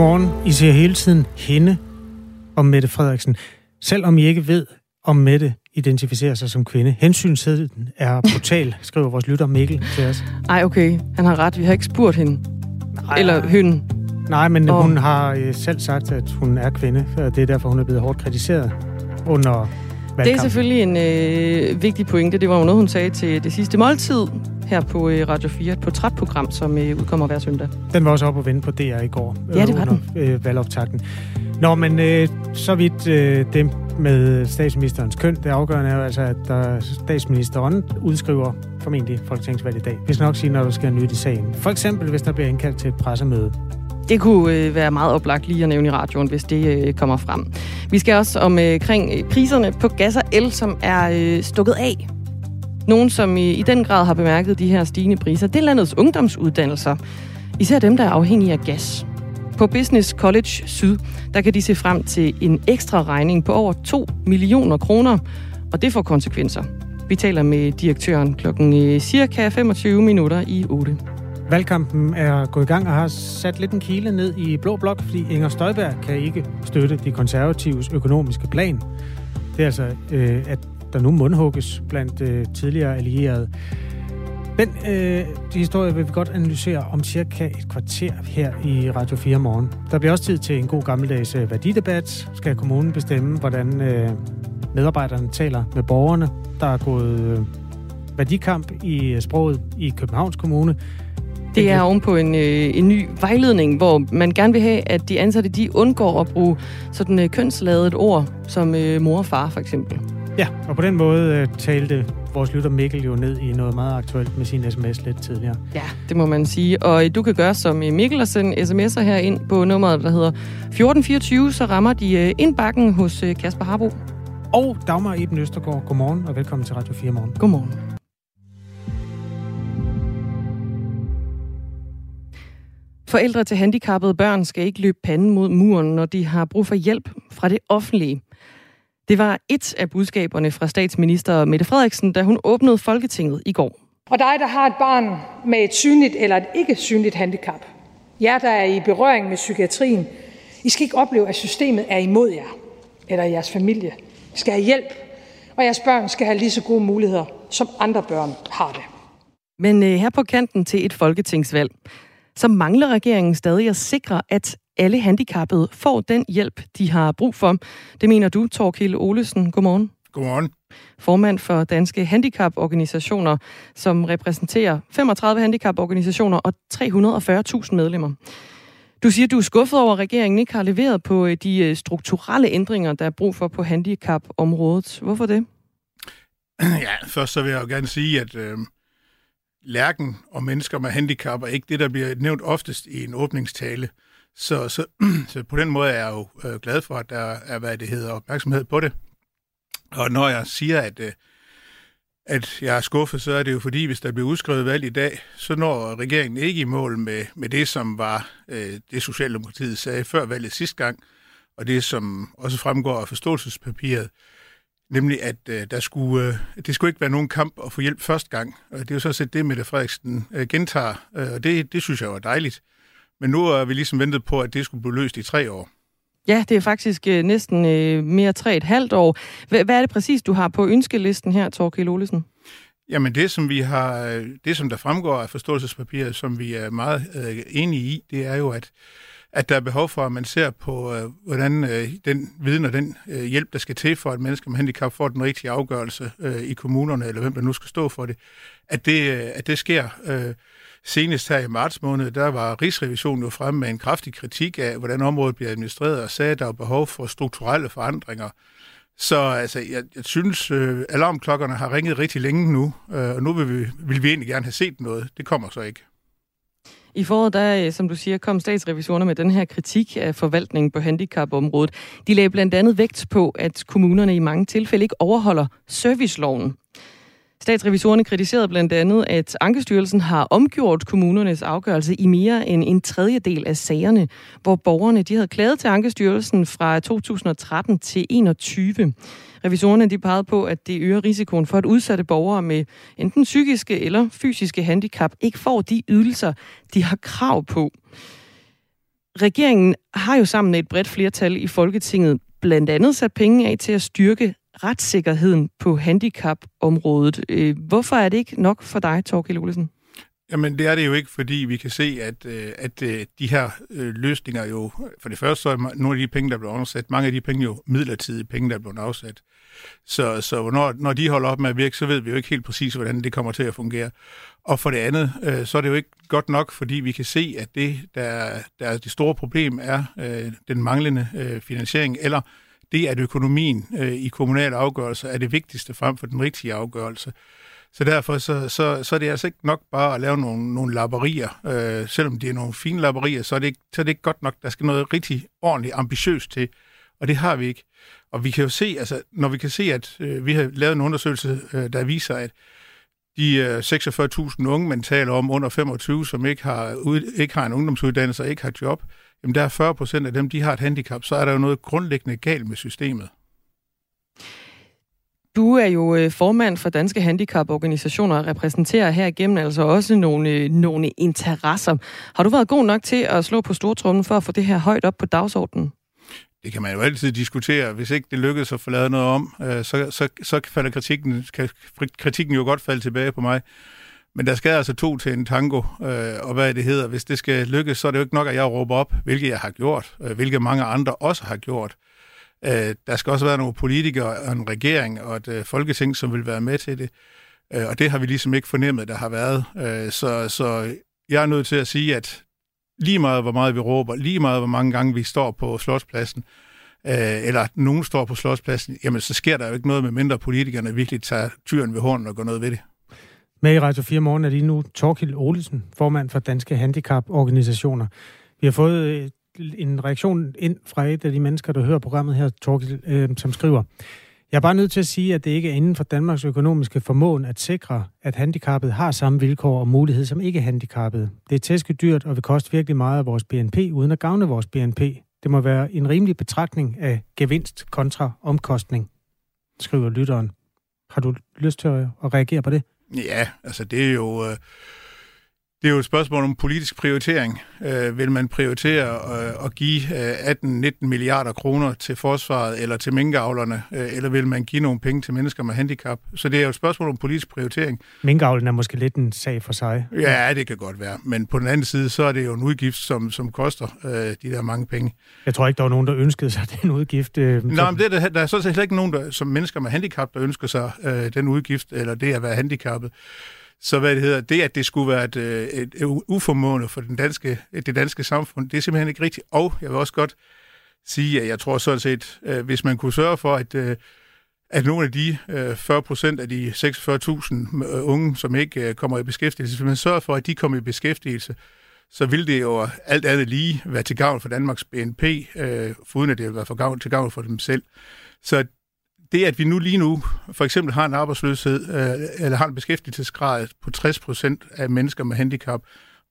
Godmorgen. I ser hele tiden hende og Mette Frederiksen. Selvom I ikke ved, om Mette identificerer sig som kvinde. Hensynsheden er brutal, skriver vores lytter Mikkel til os. Ej, okay. Han har ret. Vi har ikke spurgt hende. Ej, Eller hende. Nej, men oh. hun har øh, selv sagt, at hun er kvinde. Og det er derfor, hun er blevet hårdt kritiseret under valgkampen. Det er selvfølgelig en øh, vigtig pointe. Det var jo noget, hun sagde til det sidste måltid her på øh, Radio 4, et portrætprogram, som øh, udkommer hver søndag. Den var også op og vende på DR i går. Ja, det var under, den. Øh, valgoptakten. Nå, men øh, så vidt øh, det med statsministerens køn, det afgørende er jo altså, at der statsministeren udskriver formentlig folketingsvalg i dag. Vi skal nok sige, når der skal nyt i sagen. For eksempel, hvis der bliver indkaldt til et pressemøde. Det kunne øh, være meget oplagt lige at nævne i radioen, hvis det øh, kommer frem. Vi skal også omkring øh, priserne på gas og el, som er øh, stukket af nogen, som i, i den grad har bemærket de her stigende priser, det er landets ungdomsuddannelser. Især dem, der er afhængige af gas. På Business College Syd, der kan de se frem til en ekstra regning på over 2 millioner kroner, og det får konsekvenser. Vi taler med direktøren klokken øh, cirka 25 minutter i 8. Valgkampen er gået i gang og har sat lidt en kile ned i Blå Blok, fordi Inger Støjberg kan ikke støtte de konservatives økonomiske plan. Det er altså, øh, at der nu mundhugges blandt øh, tidligere allierede. Den øh, de historie vil vi godt analysere om cirka et kvarter her i Radio 4 morgen. Der bliver også tid til en god gammeldags øh, værdidebat. Skal kommunen bestemme, hvordan øh, medarbejderne taler med borgerne. Der er gået øh, værdikamp i øh, sproget i Københavns Kommune. Det er ovenpå en, øh, en ny vejledning, hvor man gerne vil have, at de ansatte de undgår at bruge sådan øh, kønsladet ord som øh, mor og far for eksempel. Ja, og på den måde øh, talte vores lytter Mikkel jo ned i noget meget aktuelt med sin sms lidt tidligere. Ja, det må man sige. Og du kan gøre som Mikkel og sende sms'er her ind på nummeret, der hedder 1424, så rammer de øh, indbakken hos øh, Kasper Harbo. Og Dagmar Eben Østergaard, godmorgen og velkommen til Radio 4 morgen. Godmorgen. Forældre til handicappede børn skal ikke løbe panden mod muren, når de har brug for hjælp fra det offentlige. Det var et af budskaberne fra statsminister Mette Frederiksen, da hun åbnede Folketinget i går. Og dig, der har et barn med et synligt eller et ikke synligt handicap, jer, der er i berøring med psykiatrien, I skal ikke opleve, at systemet er imod jer eller jeres familie. I skal have hjælp, og jeres børn skal have lige så gode muligheder, som andre børn har det. Men øh, her på kanten til et folketingsvalg, så mangler regeringen stadig at sikre, at alle handicappede får den hjælp, de har brug for. Det mener du, Torkild Olesen. Godmorgen. Godmorgen. Formand for Danske Handicaporganisationer, som repræsenterer 35 handicaporganisationer og 340.000 medlemmer. Du siger, du er skuffet over, at regeringen ikke har leveret på øh, de øh, strukturelle ændringer, der er brug for på handicapområdet. Hvorfor det? Ja, først så vil jeg jo gerne sige, at øh, lærken og mennesker med handicap er ikke det, der bliver nævnt oftest i en åbningstale. Så, så, så på den måde er jeg jo øh, glad for, at der er, hvad det hedder, opmærksomhed på det. Og når jeg siger, at, øh, at jeg er skuffet, så er det jo fordi, hvis der bliver udskrevet valg i dag, så når regeringen ikke i mål med, med det, som var øh, det, Socialdemokratiet sagde før valget sidste gang, og det, som også fremgår af forståelsespapiret, nemlig at øh, der skulle, øh, det skulle ikke være nogen kamp at få hjælp første gang. Og det er jo så set det, Mette Frederiksen øh, gentager, øh, og det, det synes jeg var dejligt. Men nu har vi ligesom ventet på, at det skulle blive løst i tre år. Ja, det er faktisk øh, næsten øh, mere tre et halvt år. H- hvad er det præcis, du har på ønskelisten her, Torkild Olesen? Jamen det, som vi har, øh, det som der fremgår af forståelsespapiret, som vi er meget øh, enige i, det er jo, at, at der er behov for, at man ser på, øh, hvordan øh, den viden og den øh, hjælp, der skal til for, at mennesker med handicap får den rigtige afgørelse øh, i kommunerne, eller hvem der nu skal stå for det, at det, øh, at det sker. Øh, Senest her i marts måned, der var Rigsrevisionen jo fremme med en kraftig kritik af, hvordan området bliver administreret, og sagde, at der er behov for strukturelle forandringer. Så altså, jeg, jeg synes, øh, alarmklokkerne har ringet rigtig længe nu, øh, og nu vil vi, vil vi egentlig gerne have set noget. Det kommer så ikke. I foråret, der, øh, som du siger, kom statsrevisorerne med den her kritik af forvaltningen på handicapområdet. De lagde blandt andet vægt på, at kommunerne i mange tilfælde ikke overholder serviceloven. Statsrevisorerne kritiserede blandt andet, at Ankestyrelsen har omgjort kommunernes afgørelse i mere end en tredjedel af sagerne, hvor borgerne de havde klaget til Ankestyrelsen fra 2013 til 2021. Revisorerne de pegede på, at det øger risikoen for, at udsatte borgere med enten psykiske eller fysiske handicap ikke får de ydelser, de har krav på. regeringen har jo sammen med et bredt flertal i Folketinget blandt andet sat penge af til at styrke retssikkerheden på handicapområdet. Øh, hvorfor er det ikke nok for dig, Torkild Olesen? Jamen, det er det jo ikke, fordi vi kan se, at, øh, at øh, de her løsninger jo, for det første så er nogle af de penge, der blev afsat, mange af de penge jo midlertidige penge, der blev afsat. Så, så når, når de holder op med at virke, så ved vi jo ikke helt præcis, hvordan det kommer til at fungere. Og for det andet, øh, så er det jo ikke godt nok, fordi vi kan se, at det, der, der er det store problem, er øh, den manglende øh, finansiering, eller det, at økonomien øh, i kommunale afgørelser er det vigtigste frem for den rigtige afgørelse. Så derfor så, så, så er det altså ikke nok bare at lave nogle, nogle lapperier. Øh, selvom det er nogle fine lapperier, så er, det ikke, så er det ikke godt nok. Der skal noget rigtig ordentligt ambitiøst til, og det har vi ikke. Og vi kan jo se, altså, når vi kan se, at øh, vi har lavet en undersøgelse, øh, der viser, at de øh, 46.000 unge, man taler om under 25, som ikke har, ud, ikke har en ungdomsuddannelse og ikke har job, jamen der er 40 procent af dem, de har et handicap, så er der jo noget grundlæggende galt med systemet. Du er jo øh, formand for Danske Handicaporganisationer og repræsenterer her igennem altså også nogle, øh, nogle interesser. Har du været god nok til at slå på stortrummen for at få det her højt op på dagsordenen? det kan man jo altid diskutere. Hvis ikke det lykkes at få lavet noget om, øh, så, så, så falder kritikken, kan kritikken jo godt falde tilbage på mig. Men der skal altså to til en tango, øh, og hvad det hedder. Hvis det skal lykkes, så er det jo ikke nok, at jeg råber op, hvilket jeg har gjort, øh, hvilket mange andre også har gjort. Øh, der skal også være nogle politikere og en regering og et øh, folketing, som vil være med til det. Øh, og det har vi ligesom ikke fornemmet, der har været. Øh, så, så jeg er nødt til at sige, at lige meget hvor meget vi råber, lige meget hvor mange gange vi står på slotspladsen, øh, eller nogen står på slotspladsen, jamen så sker der jo ikke noget med mindre politikerne virkelig tager tyren ved hånden og går noget ved det. Med i Radio 4 Morgen er lige nu Torkild Olsen, formand for Danske Handicaporganisationer. Vi har fået øh, en reaktion ind fra et af de mennesker, der hører programmet her, Torkild, øh, som skriver, jeg er bare nødt til at sige, at det ikke er inden for Danmarks økonomiske formåen at sikre, at handicappet har samme vilkår og mulighed som ikke handicappet. Det er tæske dyrt og vil koste virkelig meget af vores BNP, uden at gavne vores BNP. Det må være en rimelig betragtning af gevinst kontra omkostning, skriver lytteren. Har du lyst til at reagere på det? Ja, altså det er jo... Øh det er jo et spørgsmål om politisk prioritering. Øh, vil man prioritere øh, at give øh, 18-19 milliarder kroner til forsvaret eller til minkavlerne, øh, eller vil man give nogle penge til mennesker med handicap? Så det er jo et spørgsmål om politisk prioritering. Minkavlen er måske lidt en sag for sig. Ja, det kan godt være. Men på den anden side, så er det jo en udgift, som, som koster øh, de der mange penge. Jeg tror ikke, der var nogen, der ønskede sig den udgift. Øh, Nej, men det er, der, der er så heller ikke nogen, der, som mennesker med handicap, der ønsker sig øh, den udgift, eller det at være handicappet. Så hvad det hedder, det at det skulle være et, øh, et, et uformående for den danske, det danske samfund, det er simpelthen ikke rigtigt. Og jeg vil også godt sige, at jeg tror sådan set, øh, hvis man kunne sørge for, at, øh, at nogle af de 40 procent af de 46.000 unge, som ikke kommer i beskæftigelse, hvis man sørger for, at de kommer i beskæftigelse, så vil det jo alt andet lige være til gavn for Danmarks BNP, øh, uden at det vil være for gavn, til gavn for dem selv. Så det, at vi nu lige nu for eksempel har en arbejdsløshed, øh, eller har en beskæftigelsesgrad på 60 procent af mennesker med handicap,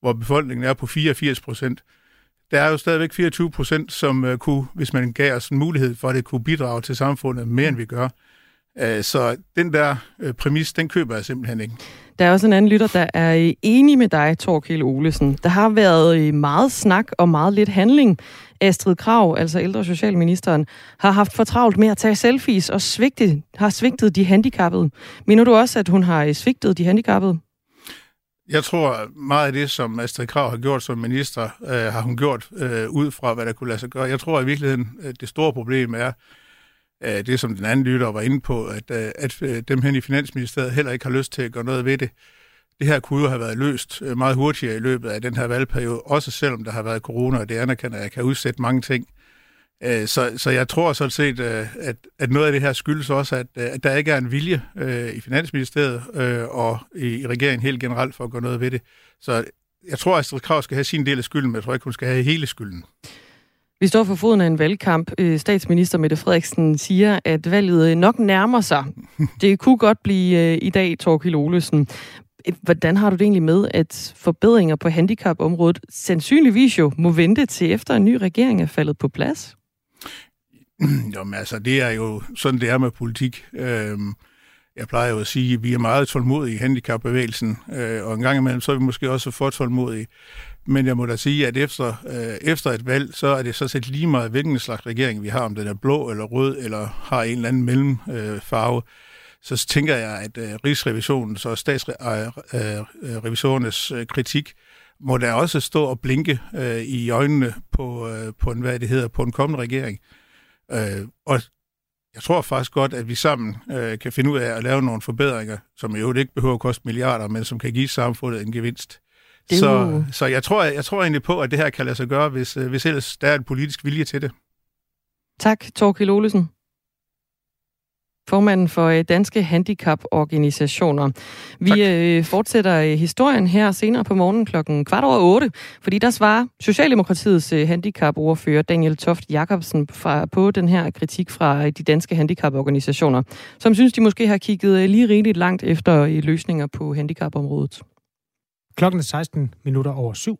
hvor befolkningen er på 84 procent, der er jo stadigvæk 24 procent, som øh, kunne, hvis man gav os en mulighed for, det kunne bidrage til samfundet mere, end vi gør. Øh, så den der øh, præmis, den køber jeg simpelthen ikke. Der er også en anden lytter, der er enig med dig, Torkild Olesen. Der har været meget snak og meget lidt handling. Astrid Krav, altså ældre socialministeren, har haft for travlt med at tage selfies og svigte, har svigtet de handicappede. Mener du også, at hun har svigtet de handicappede? Jeg tror, meget af det, som Astrid Krav har gjort som minister, øh, har hun gjort øh, ud fra, hvad der kunne lade sig gøre. Jeg tror i virkeligheden, det store problem er, øh, det som den anden lytter var inde på, at, øh, at øh, dem hen i Finansministeriet heller ikke har lyst til at gøre noget ved det. Det her kunne jo have været løst øh, meget hurtigere i løbet af den her valgperiode, også selvom der har været corona, og det anerkender, jeg kan udsætte mange ting. Øh, så, så jeg tror sådan set, at, at noget af det her skyldes også, at, at der ikke er en vilje i Finansministeriet og i regeringen helt generelt for at gøre noget ved det. Så jeg tror, at Astrid Krav skal have sin del af skylden, men jeg tror ikke, hun skal have hele skylden. Vi står for foden af en valgkamp. Øh, statsminister Mette Frederiksen siger, at valget nok nærmer sig. Det kunne godt blive øh, i dag, Torkild Olesen. Hvordan har du det egentlig med, at forbedringer på handicapområdet sandsynligvis jo må vente til efter en ny regering er faldet på plads? Jamen altså, det er jo sådan, det er med politik. Øhm, jeg plejer jo at sige, at vi er meget tålmodige i handicapbevægelsen, øh, og en gang imellem, så er vi måske også for tålmodige. Men jeg må da sige, at efter, øh, efter et valg, så er det så set lige meget, hvilken slags regering vi har, om den er blå eller rød, eller har en eller anden mellemfarve. Øh, så tænker jeg, at øh, Rigsrevisionens og statsrevisorernes øh, øh, øh, øh, kritik må da også stå og blinke øh, i øjnene på, øh, på en, hvad det hedder, på en kommende regering. Øh, og jeg tror faktisk godt, at vi sammen øh, kan finde ud af at lave nogle forbedringer, som jo ikke behøver at koste milliarder, men som kan give samfundet en gevinst. Så, så jeg, tror, jeg, jeg tror egentlig på, at det her kan lade sig gøre, hvis, øh, hvis ellers der er en politisk vilje til det. Tak, Torkild Olesen formanden for øh, Danske Handicaporganisationer. Vi øh, fortsætter historien her senere på morgenen klokken kvart over otte, fordi der svarer Socialdemokratiets handicapordfører Daniel Toft Jacobsen fra, på den her kritik fra de danske handicaporganisationer, som synes, de måske har kigget lige rigeligt langt efter løsninger på handicapområdet. Klokken er 16 minutter over syv.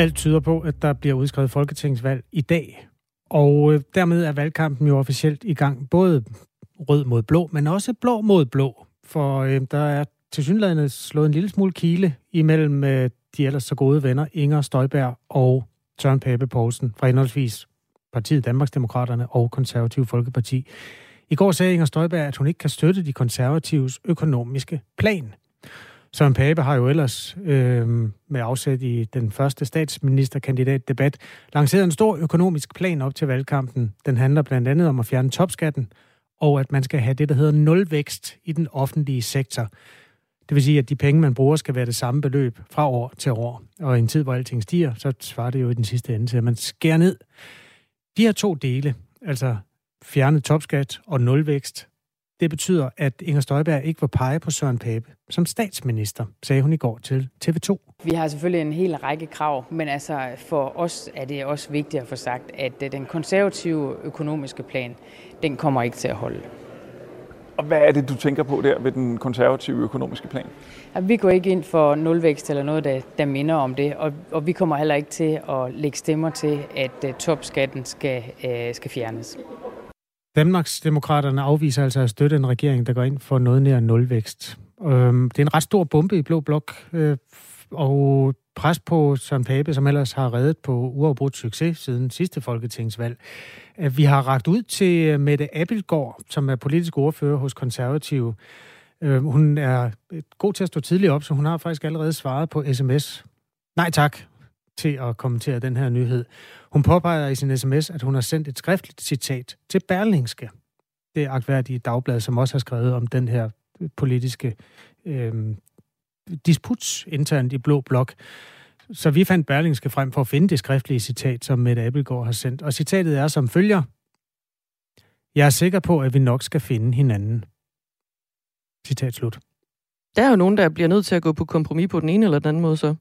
Alt tyder på, at der bliver udskrevet folketingsvalg i dag. Og øh, dermed er valgkampen jo officielt i gang. Både rød mod blå, men også blå mod blå. For øh, der er til synligheden slået en lille smule kile imellem øh, de ellers så gode venner Inger Støjberg og Søren Pape Poulsen fra henholdsvis partiet Danmarksdemokraterne og Konservative Folkeparti. I går sagde Inger Støjberg, at hun ikke kan støtte de konservatives økonomiske plan. Søren Pape har jo ellers øh, med afsæt i den første statsministerkandidatdebat lanceret en stor økonomisk plan op til valgkampen. Den handler blandt andet om at fjerne topskatten, og at man skal have det, der hedder nulvækst i den offentlige sektor. Det vil sige, at de penge, man bruger, skal være det samme beløb fra år til år. Og i en tid, hvor alting stiger, så svarer det jo i den sidste ende til, at man skærer ned. De her to dele, altså fjerne topskat og nulvækst, det betyder, at Inger Støjberg ikke vil pege på Søren Pape som statsminister, sagde hun i går til TV2. Vi har selvfølgelig en hel række krav, men altså for os er det også vigtigt at få sagt, at øh, den konservative økonomiske plan, den kommer ikke til at holde. Og hvad er det, du tænker på der ved den konservative økonomiske plan? At vi går ikke ind for nulvækst eller noget, der, der minder om det, og, og vi kommer heller ikke til at lægge stemmer til, at uh, topskatten skal, uh, skal fjernes. Danmarksdemokraterne afviser altså at støtte en regering, der går ind for noget nær nulvækst. Øhm, det er en ret stor bombe i Blå Blok, øh, og pres på Søren Pape, som ellers har reddet på uafbrudt succes siden sidste folketingsvalg. Øh, vi har ragt ud til Mette Appelgaard, som er politisk ordfører hos Konservative. Øhm, hun er øh, god til at stå tidligt op, så hun har faktisk allerede svaret på sms. Nej tak, til at kommentere den her nyhed. Hun påpeger i sin sms, at hun har sendt et skriftligt citat til Berlingske. Det er dagblad, som også har skrevet om den her øh, politiske øh, disputs internt i Blå Blok. Så vi fandt Berlingske frem for at finde det skriftlige citat, som Mette Abelgaard har sendt. Og citatet er som følger. Jeg er sikker på, at vi nok skal finde hinanden. Citat slut. Der er jo nogen, der bliver nødt til at gå på kompromis på den ene eller den anden måde så.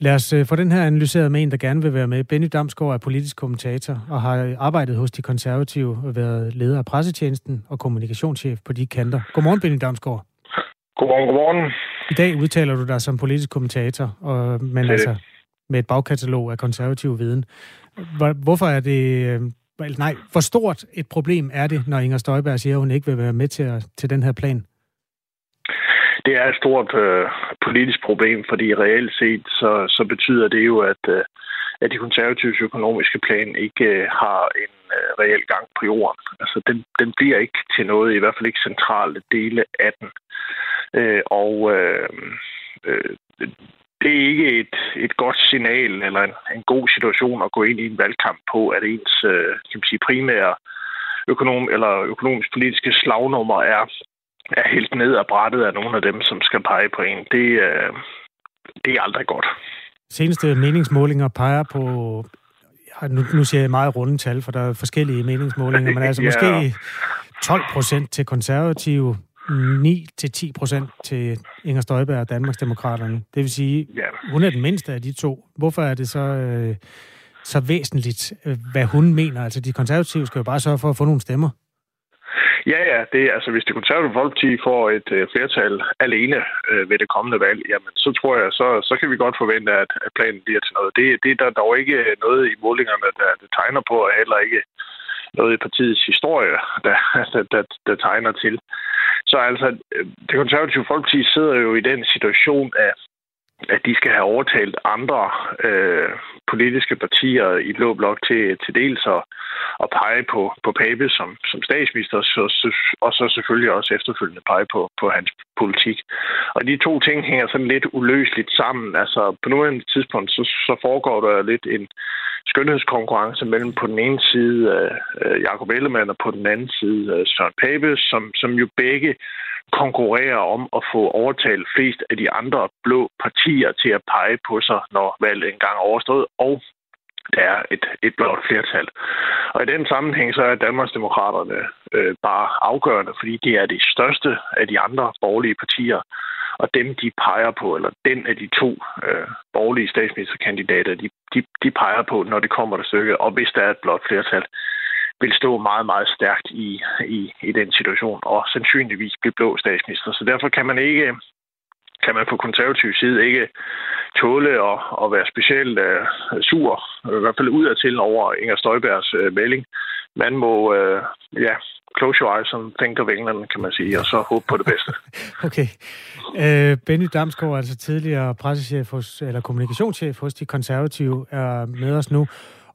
Lad os øh, få den her analyseret med en, der gerne vil være med. Benny Damsgaard er politisk kommentator og har arbejdet hos de konservative og været leder af pressetjenesten og kommunikationschef på de kanter. Godmorgen, Benny Damsgaard. Godmorgen, godmorgen. I dag udtaler du dig som politisk kommentator, og, men det altså med et bagkatalog af konservativ viden. Hvorfor er det... Øh, nej, hvor stort et problem er det, når Inger Støjberg siger, at hun ikke vil være med til, at, til den her plan? Det er et stort øh, politisk problem, fordi reelt set så, så betyder det jo, at, øh, at de konservatives økonomiske plan ikke øh, har en øh, reel gang på jorden. Altså, den, den bliver ikke til noget, i hvert fald ikke centrale dele af den. Øh, og øh, øh, det er ikke et, et godt signal eller en, en god situation at gå ind i en valgkamp på, at ens øh, kan man sige, primære økonom, eller økonomisk-politiske slagnummer er er helt ned og brættet af nogle af dem, som skal pege på en. Det, øh, det er aldrig godt. Seneste meningsmålinger peger på nu, nu siger jeg meget runde tal, for der er forskellige meningsmålinger, men altså ja. måske 12 procent til konservative, 9-10 procent til Inger Støjberg og Danmarksdemokraterne. Det vil sige, ja. hun er den mindste af de to. Hvorfor er det så, øh, så væsentligt, øh, hvad hun mener? Altså, de konservative skal jo bare sørge for at få nogle stemmer. Ja, ja. Det, altså, hvis det konservative folkeparti får et øh, flertal alene øh, ved det kommende valg, jamen, så tror jeg, så, så kan vi godt forvente, at, at planen bliver til noget. Det, det er der dog ikke noget i målingerne, der, der tegner på, og heller ikke noget i partiets historie, der, der, der, der tegner til. Så altså, øh, det konservative folkeparti sidder jo i den situation, at at de skal have overtalt andre øh, politiske partier i Blå Blok til, til dels at, at pege på, på Pape som, som statsminister, så, og så selvfølgelig også efterfølgende pege på, på hans politik. Og de to ting hænger sådan lidt uløseligt sammen. Altså på nuværende tidspunkt, så, så foregår der lidt en skønhedskonkurrence mellem på den ene side øh, øh Jacob Ellemann og på den anden side øh, Søren Pape, som, som jo begge konkurrerer om at få overtalt flest af de andre blå partier til at pege på sig, når valget engang er overstået, og der er et, et blåt flertal. Og i den sammenhæng så er Danmarksdemokraterne øh, bare afgørende, fordi de er det største af de andre borgerlige partier, og dem, de peger på, eller den af de to øh, borgerlige statsministerkandidater, de, de, de peger på, når det kommer til stykket, og hvis der er et blåt flertal, vil stå meget, meget stærkt i, i, i den situation, og sandsynligvis blive blå statsminister. Så derfor kan man ikke kan man på konservativ side ikke tåle at, at være specielt uh, sur, i hvert fald udadtil over Inger Støjbergs uh, melding. Man må, uh, ja, close your eyes and think of England, kan man sige, og så håbe på det bedste. okay. Uh, Benny Damsgaard, altså tidligere pressechef hos, eller kommunikationschef hos de konservative, er med os nu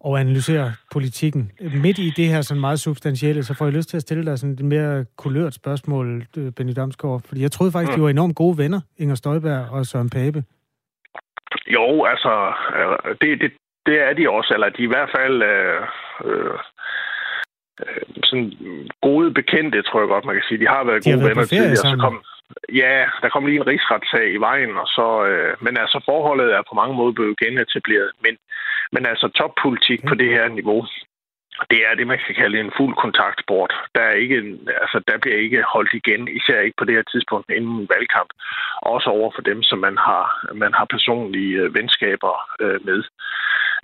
og analysere politikken. Midt i det her sådan meget substantielle, så får jeg lyst til at stille dig sådan et mere kulørt spørgsmål, øh, Benny Damsgaard. Fordi jeg troede faktisk, mm. de var enormt gode venner, Inger Støjberg og Søren Pape. Jo, altså, øh, det, det, det er de også, eller de er i hvert fald øh, øh, sådan gode bekendte, tror jeg godt, man kan sige. De har været de gode har været venner tidligere. Så kom, ja, der kom lige en rigsretssag i vejen, og så, øh, men altså forholdet er på mange måder blevet genetableret. Men men altså toppolitik på det her niveau, det er det, man kan kalde en fuld kontaktsport. Der, er ikke, altså, der bliver ikke holdt igen, især ikke på det her tidspunkt inden en valgkamp. Også over for dem, som man har, man har personlige øh, venskaber øh, med.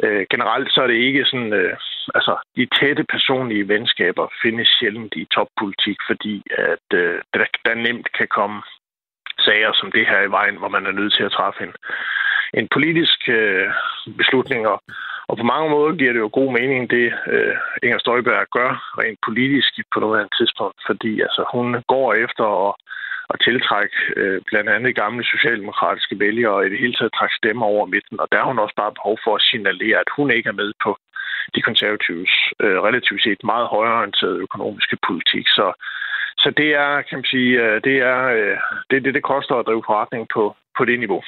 Øh, generelt så er det ikke sådan, øh, altså de tætte personlige venskaber findes sjældent i toppolitik, fordi at øh, der, der nemt kan komme sager som det her i vejen, hvor man er nødt til at træffe en, en politisk øh, beslutning. Og, og på mange måder giver det jo god mening, det øh, Inger Støjberg gør rent politisk på noget tidspunkt, fordi altså, hun går efter at, at tiltrække øh, blandt andet gamle socialdemokratiske vælgere og i det hele taget trække stemmer over midten. Og der har hun også bare behov for at signalere, at hun ikke er med på de konservatives øh, relativt set meget højreorienterede økonomiske politik. Så, så det er, kan man sige, øh, det er øh, det, det, det koster at drive forretning på, på det niveau.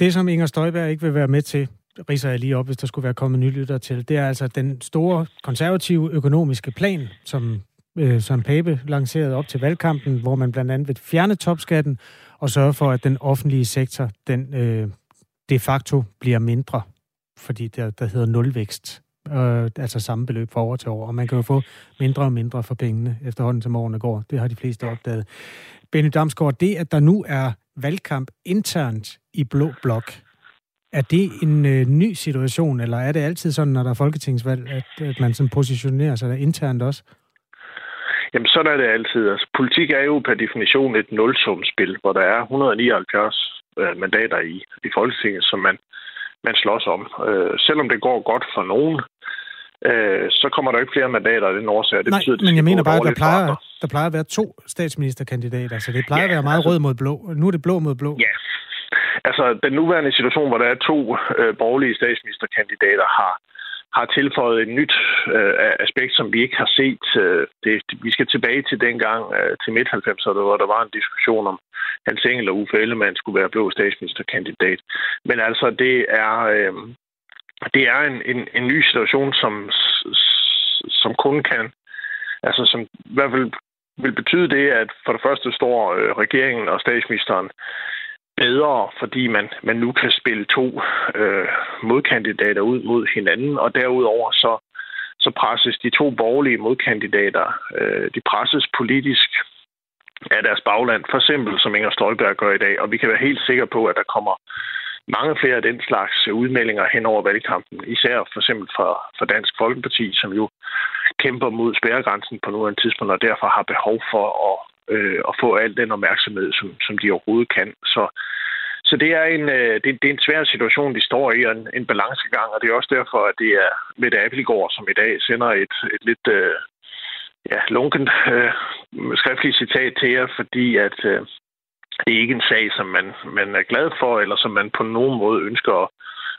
Det, som Inger Støjberg ikke vil være med til, riser jeg lige op, hvis der skulle være kommet nylytter til, det er altså den store konservative økonomiske plan, som øh, som Pape lancerede op til valgkampen, hvor man blandt andet vil fjerne topskatten og sørge for, at den offentlige sektor den øh, de facto bliver mindre, fordi der, der hedder nulvækst. Øh, altså samme beløb fra år til år, og man kan jo få mindre og mindre for pengene efterhånden, som årene går. Det har de fleste opdaget. Benny Damsgaard, det, at der nu er valgkamp internt i Blå Blok. Er det en øh, ny situation, eller er det altid sådan, når der er folketingsvalg, at, at man sådan positionerer sig der internt også? Jamen, sådan er det altid. Altså, politik er jo per definition et nulsumspil, hvor der er 179 øh, mandater i, i Folketinget, som man, man slås om. Øh, selvom det går godt for nogen, øh, så kommer der ikke flere mandater af den årsag. Det Nej, betyder, det men jeg mener bare, at der plejer, der plejer at være to statsministerkandidater, så det plejer ja, at være meget altså, rød mod blå. Nu er det blå mod blå. Ja, altså den nuværende situation, hvor der er to øh, borgerlige statsministerkandidater, har har tilføjet et nyt øh, aspekt, som vi ikke har set. Øh, det, vi skal tilbage til dengang, øh, til midt-90'erne, hvor der var en diskussion om, Hans Engel og Uffe Ellemann skulle være blå statsministerkandidat. Men altså, det er, øh, det er en, en, en ny situation, som, som kun kan, altså som i hvert fald vil betyde det, at for det første står øh, regeringen og statsministeren bedre, fordi man, man nu kan spille to øh, modkandidater ud mod hinanden, og derudover så, så presses de to borgerlige modkandidater, øh, de presses politisk af deres bagland, for eksempel som Inger Støjberg gør i dag, og vi kan være helt sikre på, at der kommer mange flere af den slags udmeldinger hen over valgkampen, især for eksempel fra, fra Dansk Folkeparti, som jo kæmper mod spærregrænsen på nuværende tidspunkt, og derfor har behov for at, øh, og få al den opmærksomhed, som, som de overhovedet kan. Så, så det er en, øh, det, det er en svær situation, de står i, og en, en balancegang, og det er også derfor, at det er Mette Appelgaard, som i dag sender et, et lidt øh, ja, lunken øh, skriftligt citat til jer, fordi at øh, det er ikke en sag, som man, man er glad for, eller som man på nogen måde ønsker at,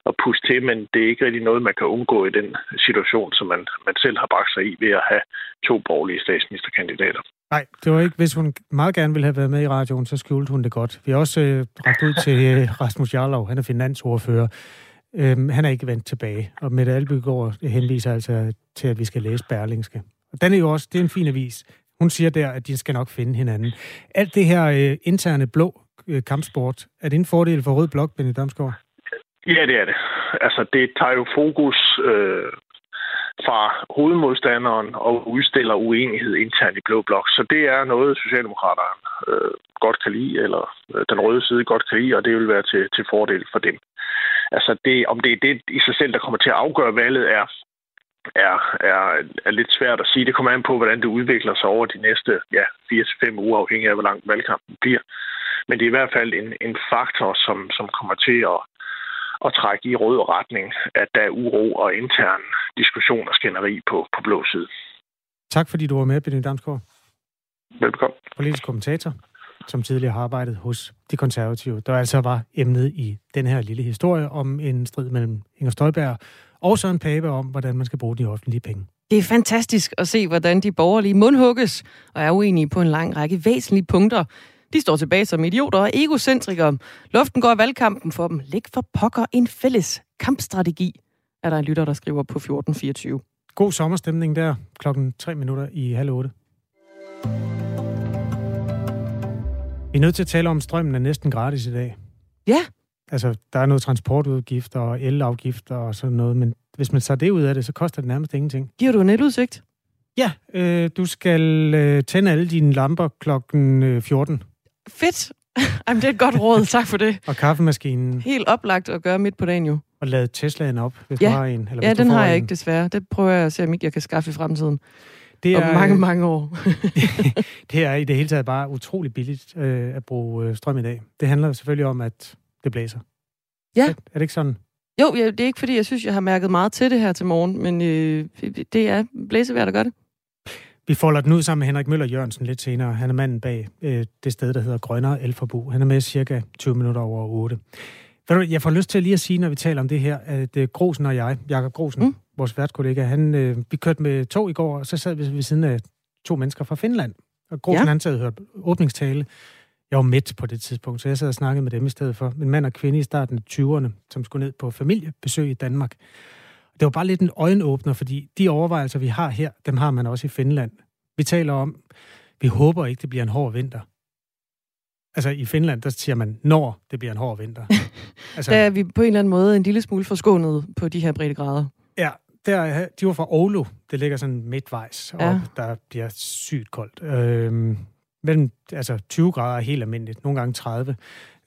at puste til, men det er ikke rigtig noget, man kan undgå i den situation, som man, man selv har bragt sig i ved at have to borgerlige statsministerkandidater. Nej, det var ikke, hvis hun meget gerne ville have været med i radioen, så skjulte hun det godt. Vi har også øh, rækket ud til øh, Rasmus Jarlov, han er finansordfører. Øhm, han er ikke vendt tilbage, og Mette Albygaard henviser altså til, at vi skal læse Berlingske. Og den er jo også, det er en fin avis. Hun siger der, at de skal nok finde hinanden. Alt det her øh, interne blå øh, kampsport, er det en fordel for Rød Blok, Benny Damsgaard? Ja, det er det. Altså, det tager jo fokus øh, fra hovedmodstanderen og udstiller uenighed internt i Blå Blok. Så det er noget, Socialdemokraterne øh, godt kan lide, eller øh, den røde side godt kan lide, og det vil være til, til fordel for dem. Altså, det, om det er det i sig selv, der kommer til at afgøre valget, er, er, er, er lidt svært at sige. Det kommer an på, hvordan det udvikler sig over de næste ja, 4-5 uger, afhængig af, hvor lang valgkampen bliver. Men det er i hvert fald en, en faktor, som, som kommer til at, at trække i rød retning, at der er uro og intern diskussion og skænderi på, på blå side. Tak fordi du var med, Benny Damsgaard. Velkommen. Politisk kommentator, som tidligere har arbejdet hos de konservative, der altså var emnet i den her lille historie om en strid mellem Inger Støjberg og Søren Pape om, hvordan man skal bruge de offentlige penge. Det er fantastisk at se, hvordan de borgerlige mundhugges og er uenige på en lang række væsentlige punkter. De står tilbage som idioter og egocentrikere. Luften går af valgkampen for dem. Læg for pokker en fælles kampstrategi, er der en lytter, der skriver på 1424. God sommerstemning der, klokken 3 minutter i halv 8. Vi er nødt til at tale om, at strømmen er næsten gratis i dag. Ja. Altså, der er noget transportudgifter og elafgifter og sådan noget, men hvis man tager det ud af det, så koster det nærmest ingenting. Giver du en netudsigt? Ja, øh, du skal øh, tænde alle dine lamper klokken øh, 14. Fedt. Jamen, det er et godt råd. Tak for det. Og kaffemaskinen. Helt oplagt at gøre midt på dagen jo. Og lade Teslaen op, hvis ja. du har en. Eller ja, den har jeg en. ikke desværre. Det prøver jeg at se, om ikke jeg kan skaffe i fremtiden. Det Om er, mange, mange år. det er i det hele taget bare utrolig billigt øh, at bruge øh, strøm i dag. Det handler selvfølgelig om, at det blæser. Ja. Er, er det ikke sådan? Jo, ja, det er ikke fordi, jeg synes, jeg har mærket meget til det her til morgen, men øh, det er blæsevejr, der gør det. Vi folder den ud sammen med Henrik Møller Jørgensen lidt senere. Han er manden bag øh, det sted, der hedder Grønnere Elforbu. Han er med cirka 20 minutter over 8. Ved du, Jeg får lyst til lige at sige, når vi taler om det her, at øh, Grosen og jeg, Jakob Grosen, mm. vores værtskollega, han, øh, vi kørte med tog i går, og så sad vi ved siden af to mennesker fra Finland. Og Grosen, ja. han sad og hørte åbningstale. Jeg var midt på det tidspunkt, så jeg sad og snakkede med dem i stedet for. En mand og kvinde i starten af 20'erne, som skulle ned på familiebesøg i Danmark. Det var bare lidt en øjenåbner, fordi de overvejelser, vi har her, dem har man også i Finland. Vi taler om, vi håber ikke, det bliver en hård vinter. Altså i Finland, der siger man, når det bliver en hård vinter. altså, der er vi på en eller anden måde en lille smule forskånet på de her breddegrader. Ja, der, de var fra Oulu. Det ligger sådan midtvejs, Ja. og der bliver sygt koldt. Øhm, mellem altså 20 grader er helt almindeligt, nogle gange 30.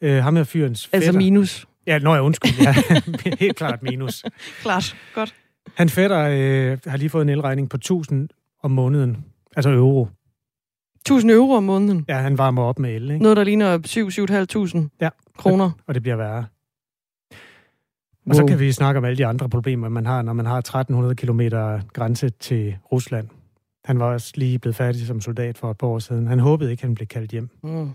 Øh, ham her fyrens Altså fætter, minus. Ja, nå, jeg undskyld. Ja. Helt klart minus. Klart, godt. Han fætter øh, har lige fået en elregning på 1000 om måneden. Altså euro. 1000 euro om måneden. Ja, han varmer op med el, ikke? Noget, der ligner 7-7.500 ja. kroner. Og det bliver værre. Og så Wow. kan vi snakke om alle de andre problemer, man har, når man har 1300 km grænse til Rusland. Han var også lige blevet færdig som soldat for et par år siden. Han håbede ikke, han blev kaldt hjem. Mm.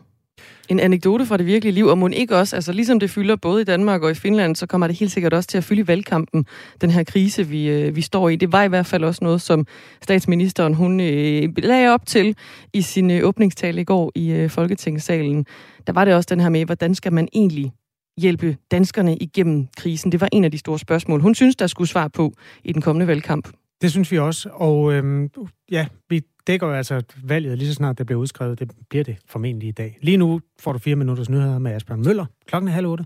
En anekdote fra det virkelige liv, og må ikke også, altså ligesom det fylder både i Danmark og i Finland, så kommer det helt sikkert også til at fylde i valgkampen, den her krise, vi, øh, vi står i. Det var i hvert fald også noget, som statsministeren hun øh, lagde op til i sin øh, åbningstale i går i øh, Folketingssalen. Der var det også den her med, hvordan skal man egentlig hjælpe danskerne igennem krisen? Det var en af de store spørgsmål, hun synes, der skulle svar på i den kommende valgkamp. Det synes vi også, og øhm, ja, vi dækker jo altså valget lige så snart det bliver udskrevet. Det bliver det formentlig i dag. Lige nu får du fire minutters nyheder med Asbjørn Møller. Klokken er halv otte.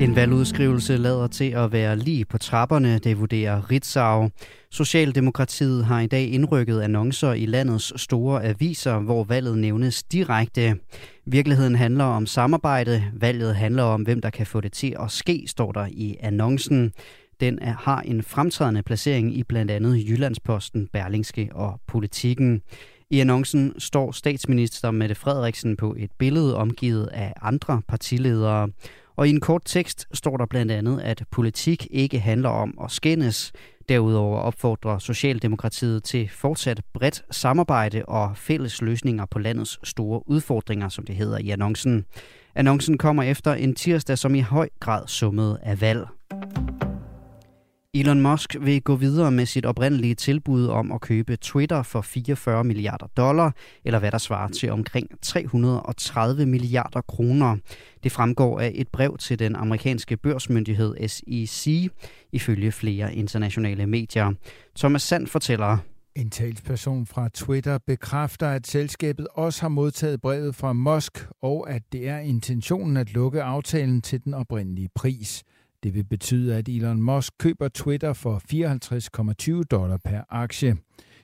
En valgudskrivelse lader til at være lige på trapperne, det vurderer Ritzau. Socialdemokratiet har i dag indrykket annoncer i landets store aviser, hvor valget nævnes direkte. Virkeligheden handler om samarbejde, valget handler om, hvem der kan få det til at ske, står der i annoncen. Den er, har en fremtrædende placering i blandt andet Jyllandsposten, Berlingske og Politikken. I annoncen står statsminister Mette Frederiksen på et billede omgivet af andre partiledere. Og i en kort tekst står der blandt andet, at politik ikke handler om at skændes. Derudover opfordrer Socialdemokratiet til fortsat bredt samarbejde og fælles løsninger på landets store udfordringer, som det hedder i annoncen. Annoncen kommer efter en tirsdag, som i høj grad summede af valg. Elon Musk vil gå videre med sit oprindelige tilbud om at købe Twitter for 44 milliarder dollar, eller hvad der svarer til omkring 330 milliarder kroner. Det fremgår af et brev til den amerikanske børsmyndighed SEC, ifølge flere internationale medier. Thomas Sand fortæller, en talsperson fra Twitter bekræfter, at selskabet også har modtaget brevet fra Musk, og at det er intentionen at lukke aftalen til den oprindelige pris. Det vil betyde, at Elon Musk køber Twitter for 54,20 dollar per aktie.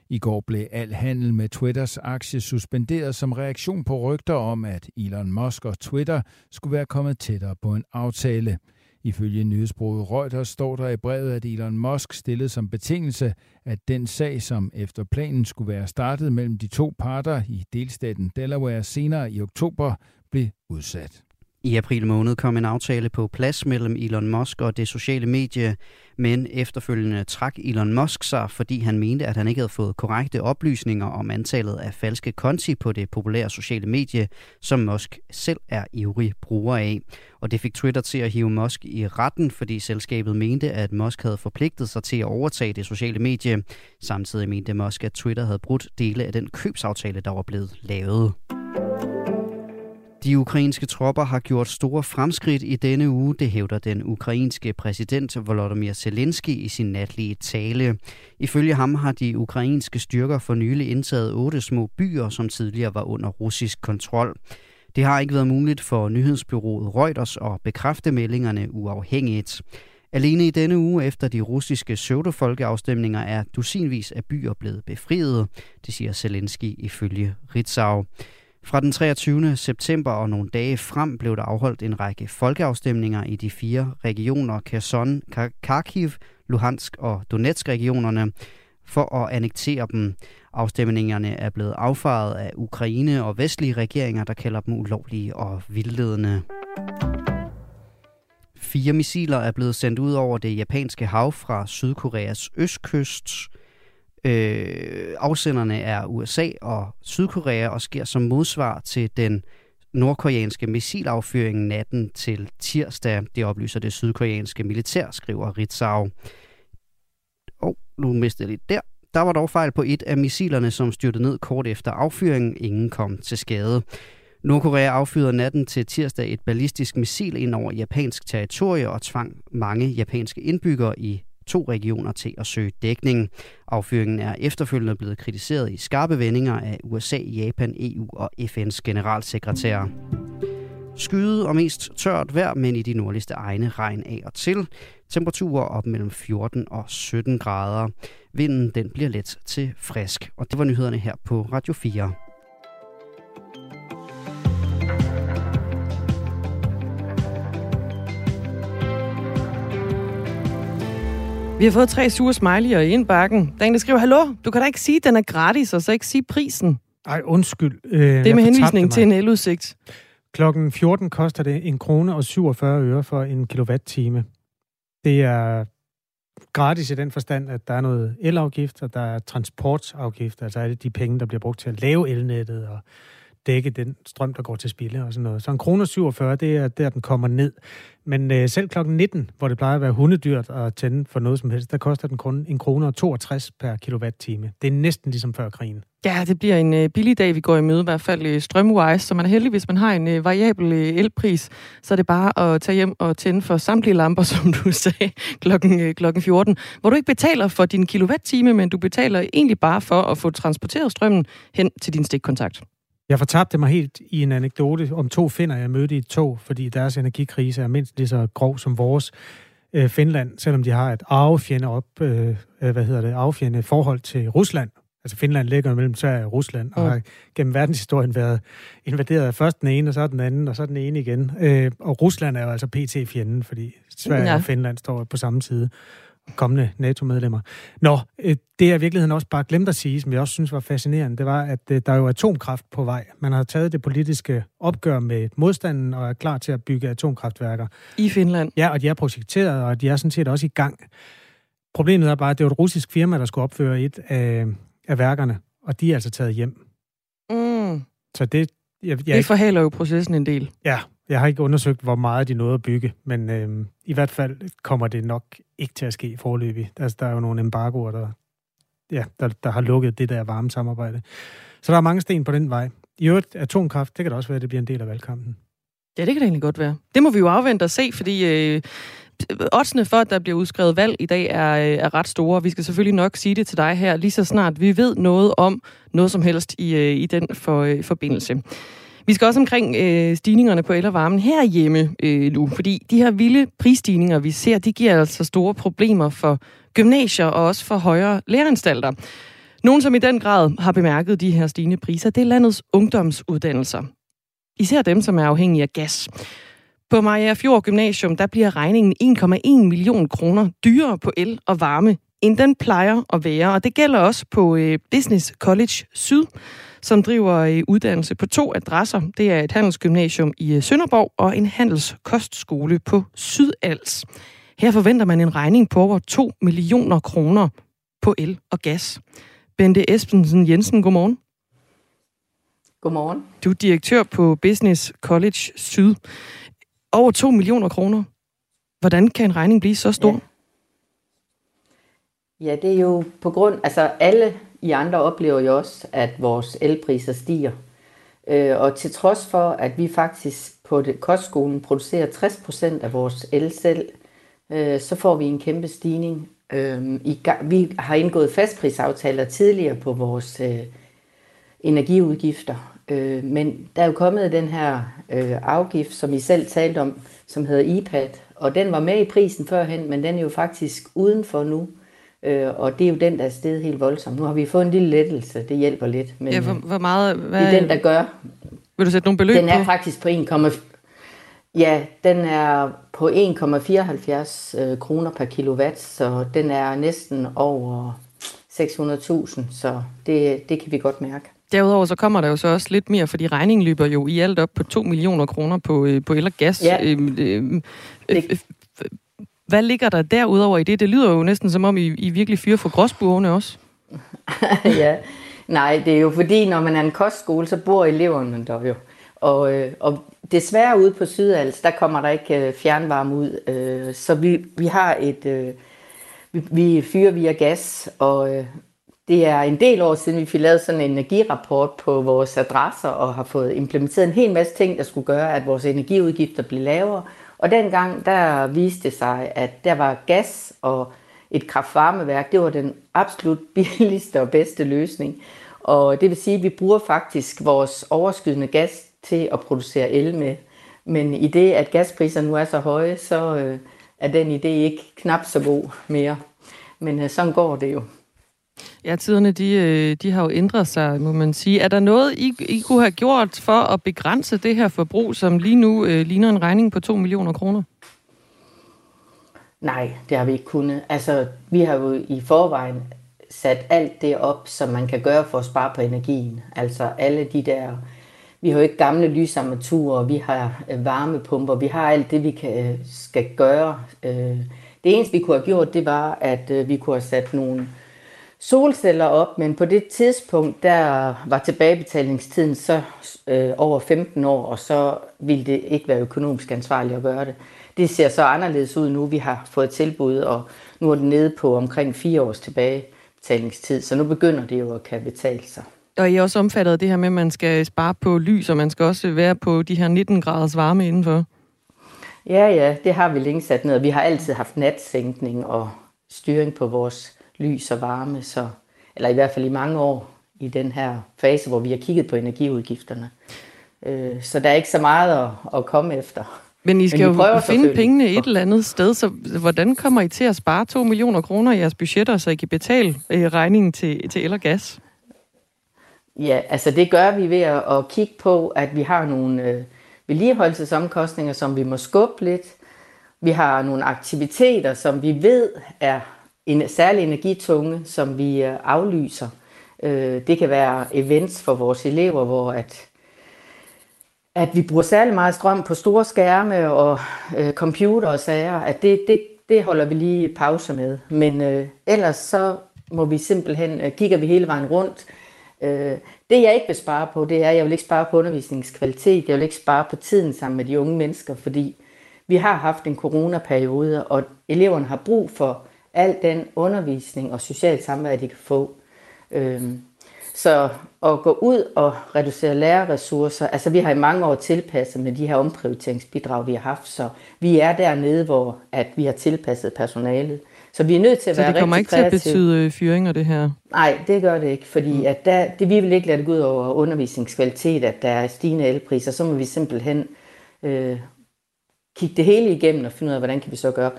I går blev al handel med Twitters aktie suspenderet som reaktion på rygter om, at Elon Musk og Twitter skulle være kommet tættere på en aftale. Ifølge nyhedsbruget Reuters står der i brevet, at Elon Musk stillede som betingelse, at den sag, som efter planen skulle være startet mellem de to parter i delstaten Delaware senere i oktober, blev udsat. I april måned kom en aftale på plads mellem Elon Musk og det sociale medie, men efterfølgende trak Elon Musk sig, fordi han mente, at han ikke havde fået korrekte oplysninger om antallet af falske konti på det populære sociale medie, som Musk selv er ivrig bruger af. Og det fik Twitter til at hive Musk i retten, fordi selskabet mente, at Musk havde forpligtet sig til at overtage det sociale medie. Samtidig mente Musk, at Twitter havde brudt dele af den købsaftale, der var blevet lavet. De ukrainske tropper har gjort store fremskridt i denne uge, det hævder den ukrainske præsident Volodymyr Zelensky i sin natlige tale. Ifølge ham har de ukrainske styrker for nylig indtaget otte små byer, som tidligere var under russisk kontrol. Det har ikke været muligt for nyhedsbyrået Reuters at bekræfte meldingerne uafhængigt. Alene i denne uge efter de russiske pseudofolkeafstemninger er dusinvis af byer blevet befriet, det siger Zelensky ifølge Ritzau. Fra den 23. september og nogle dage frem blev der afholdt en række folkeafstemninger i de fire regioner Kherson, Kharkiv, Luhansk og Donetsk-regionerne for at annektere dem. Afstemningerne er blevet affaret af Ukraine og vestlige regeringer, der kalder dem ulovlige og vildledende. Fire missiler er blevet sendt ud over det japanske hav fra Sydkoreas østkyst. Øh, afsenderne er USA og Sydkorea og sker som modsvar til den nordkoreanske missilaffyring natten til tirsdag. Det oplyser det sydkoreanske militær, skriver Ritzau. Og oh, nu mistede jeg lidt der. Der var dog fejl på et af missilerne, som styrtede ned kort efter affyringen. Ingen kom til skade. Nordkorea affyrede natten til tirsdag et ballistisk missil ind over japansk territorie og tvang mange japanske indbyggere i to regioner til at søge dækning. Affyringen er efterfølgende blevet kritiseret i skarpe vendinger af USA, Japan, EU og FN's generalsekretær. Skyde og mest tørt vejr, men i de nordligste egne regn af og til. Temperaturer op mellem 14 og 17 grader. Vinden den bliver let til frisk. Og det var nyhederne her på Radio 4. Vi har fået tre sure smiley'er i indbakken. Der er en, der skriver, Hallo, du kan da ikke sige, at den er gratis, og så ikke sige prisen. Ej, undskyld. Øh, det er med henvisning til en eludsigt. Klokken 14 koster det en krone og 47 øre for en kilowatt-time. Det er gratis i den forstand, at der er noget elafgift, og der er transportafgift, altså alle de penge, der bliver brugt til at lave elnettet, og dække den strøm, der går til spilde og sådan noget. Så en kroner 47, det er der, den kommer ned. Men øh, selv klokken 19, hvor det plejer at være hundedyrt at tænde for noget som helst, der koster den kun en kroner 62 per kilowatt-time. Det er næsten ligesom før krigen. Ja, det bliver en øh, billig dag, vi går i møde, i hvert fald øh, strømwise. Så man er heldig, hvis man har en øh, variabel øh, elpris, så er det bare at tage hjem og tænde for samtlige lamper, som du sagde, klokken, øh, klokken 14. Hvor du ikke betaler for din kilowatt-time, men du betaler egentlig bare for at få transporteret strømmen hen til din stikkontakt. Jeg fortabte mig helt i en anekdote om to finder, jeg mødte i et tog, fordi deres energikrise er mindst lige så grov som vores. Øh, Finland, selvom de har et arvefjende op, øh, øh, hvad hedder det, arvefjende forhold til Rusland. Altså Finland ligger mellem Sverige og Rusland, og har gennem verdenshistorien været invaderet af først den ene, og så den anden, og så den ene igen. Øh, og Rusland er jo altså PT-fjenden, fordi Sverige ja. og Finland står på samme side kommende NATO-medlemmer. Nå, øh, det er i virkeligheden også bare glemt at sige, som jeg også synes var fascinerende, det var, at øh, der er jo atomkraft på vej. Man har taget det politiske opgør med modstanden og er klar til at bygge atomkraftværker. I Finland? Ja, og de er projekteret, og de er sådan set også i gang. Problemet er bare, at det var et russisk firma, der skulle opføre et af, af værkerne, og de er altså taget hjem. Mm. Så det... Jeg, jeg det forhaler jo processen en del. Ja, jeg har ikke undersøgt, hvor meget de nåede at bygge, men øh, i hvert fald kommer det nok ikke til at ske forløbig. Altså, der er jo nogle embargoer, der, ja, der, der har lukket det der varme samarbejde. Så der er mange sten på den vej. I øvrigt, atomkraft, det kan da også være, at det bliver en del af valgkampen. Ja, det kan det egentlig godt være. Det må vi jo afvente og se, fordi øh, oddsene for, at der bliver udskrevet valg i dag, er, øh, er ret store. Vi skal selvfølgelig nok sige det til dig her, lige så snart vi ved noget om noget som helst i, øh, i den for, øh, forbindelse. Vi skal også omkring øh, stigningerne på el og varmen herhjemme øh, nu, fordi de her vilde prisstigninger, vi ser, de giver altså store problemer for gymnasier og også for højere læreanstalter. Nogle, som i den grad har bemærket de her stigende priser, det er landets ungdomsuddannelser. Især dem, som er afhængige af gas. På Maja Fjord Gymnasium, der bliver regningen 1,1 million kroner dyrere på el og varme, end den plejer at være. Og det gælder også på øh, Business College Syd, som driver øh, uddannelse på to adresser. Det er et handelsgymnasium i øh, Sønderborg og en handelskostskole på Sydals. Her forventer man en regning på over 2 millioner kroner på el og gas. Bente Espensen Jensen, godmorgen. Godmorgen. Du er direktør på Business College Syd. Over 2 millioner kroner. Hvordan kan en regning blive så stor? Ja. Ja, det er jo på grund, altså alle i andre oplever jo også, at vores elpriser stiger. Øh, og til trods for, at vi faktisk på det, kostskolen producerer 60% af vores el selv, øh, så får vi en kæmpe stigning. Øh, i, vi har indgået fastprisaftaler tidligere på vores øh, energiudgifter, øh, men der er jo kommet den her øh, afgift, som I selv talte om, som hedder IPAD, og den var med i prisen førhen, men den er jo faktisk udenfor nu. Øh, og det er jo den, der er steget helt voldsomt. Nu har vi fået en lille lettelse, det hjælper lidt. Men, ja, hvor, hvor meget... Hvad, det er den, der gør. Vil du sætte nogle beløb Den er på? faktisk på 1, ja, den er på 1,74 øh, kroner per kilowatt, så den er næsten over 600.000, så det, det kan vi godt mærke. Derudover så kommer der jo så også lidt mere, fordi regningen løber jo i alt op på 2 millioner kroner på, øh, på el og gas. Ja. Øhm, øh, øh, øh, hvad ligger der derudover i det? Det lyder jo næsten som om, I, I virkelig fyrer for gråsbuerne også. ja, nej, det er jo fordi, når man er en kostskole, så bor eleverne der jo. Og, øh, og desværre ude på Sydals, der kommer der ikke øh, fjernvarme ud. Øh, så vi, vi har et... Øh, vi, vi fyrer via gas, og øh, det er en del år siden, vi fik lavet sådan en energirapport på vores adresser, og har fået implementeret en hel masse ting, der skulle gøre, at vores energiudgifter blev lavere. Og dengang, der viste det sig, at der var gas og et kraftvarmeværk, det var den absolut billigste og bedste løsning. Og det vil sige, at vi bruger faktisk vores overskydende gas til at producere el med. Men i det, at gaspriserne nu er så høje, så øh, er den idé ikke knap så god mere. Men øh, sådan går det jo. Ja, tiderne de, øh, de har jo ændret sig, må man sige. Er der noget, I, I kunne have gjort for at begrænse det her forbrug, som lige nu øh, ligner en regning på 2 millioner kroner? Nej, det har vi ikke kunnet. Altså, vi har jo i forvejen sat alt det op, som man kan gøre for at spare på energien. Altså alle de der... Vi har jo ikke gamle lysarmaturer, vi har øh, varmepumper, vi har alt det, vi kan, øh, skal gøre. Det eneste, vi kunne have gjort, det var, at vi kunne have sat nogle solceller op, men på det tidspunkt, der var tilbagebetalingstiden så øh, over 15 år, og så ville det ikke være økonomisk ansvarligt at gøre det. Det ser så anderledes ud nu. Vi har fået tilbud, og nu er det nede på omkring fire års tilbagebetalingstid, så nu begynder det jo at kan betale sig. Og I er også omfattet af det her med, at man skal spare på lys, og man skal også være på de her 19 graders varme indenfor? Ja, ja, det har vi længe sat ned. Vi har altid haft natsænkning og styring på vores lys og varme, så, eller i hvert fald i mange år i den her fase, hvor vi har kigget på energiudgifterne. Øh, så der er ikke så meget at, at komme efter. Men I skal Men jo finde pengene et eller andet sted, så hvordan kommer I til at spare 2 millioner kroner i jeres budgetter, så I kan betale øh, regningen til, til el og gas? Ja, altså det gør vi ved at, at kigge på, at vi har nogle øh, vedligeholdelsesomkostninger, som vi må skubbe lidt. Vi har nogle aktiviteter, som vi ved er en særlig energitunge, som vi øh, aflyser. Øh, det kan være events for vores elever, hvor at, at vi bruger særlig meget strøm på store skærme og øh, computer og sager, at det, det, det holder vi lige pause med. Men øh, ellers så må vi simpelthen, øh, kigger vi hele vejen rundt. Øh, det jeg ikke vil spare på, det er, at jeg vil ikke spare på undervisningskvalitet, jeg vil ikke spare på tiden sammen med de unge mennesker, fordi vi har haft en coronaperiode, og eleverne har brug for al den undervisning og socialt samvær, de kan få. Øhm, så at gå ud og reducere lærerressourcer, altså vi har i mange år tilpasset med de her omprioriteringsbidrag, vi har haft, så vi er dernede, hvor at vi har tilpasset personalet. Så vi er nødt til at så være det kommer ikke til at betyde fyringer, det her? Nej, det gør det ikke, fordi mm. at der, det, vi vil ikke lade det gå ud over undervisningskvalitet, at der er stigende elpriser, så må vi simpelthen øh, kigge det hele igennem og finde ud af, hvordan kan vi så gøre.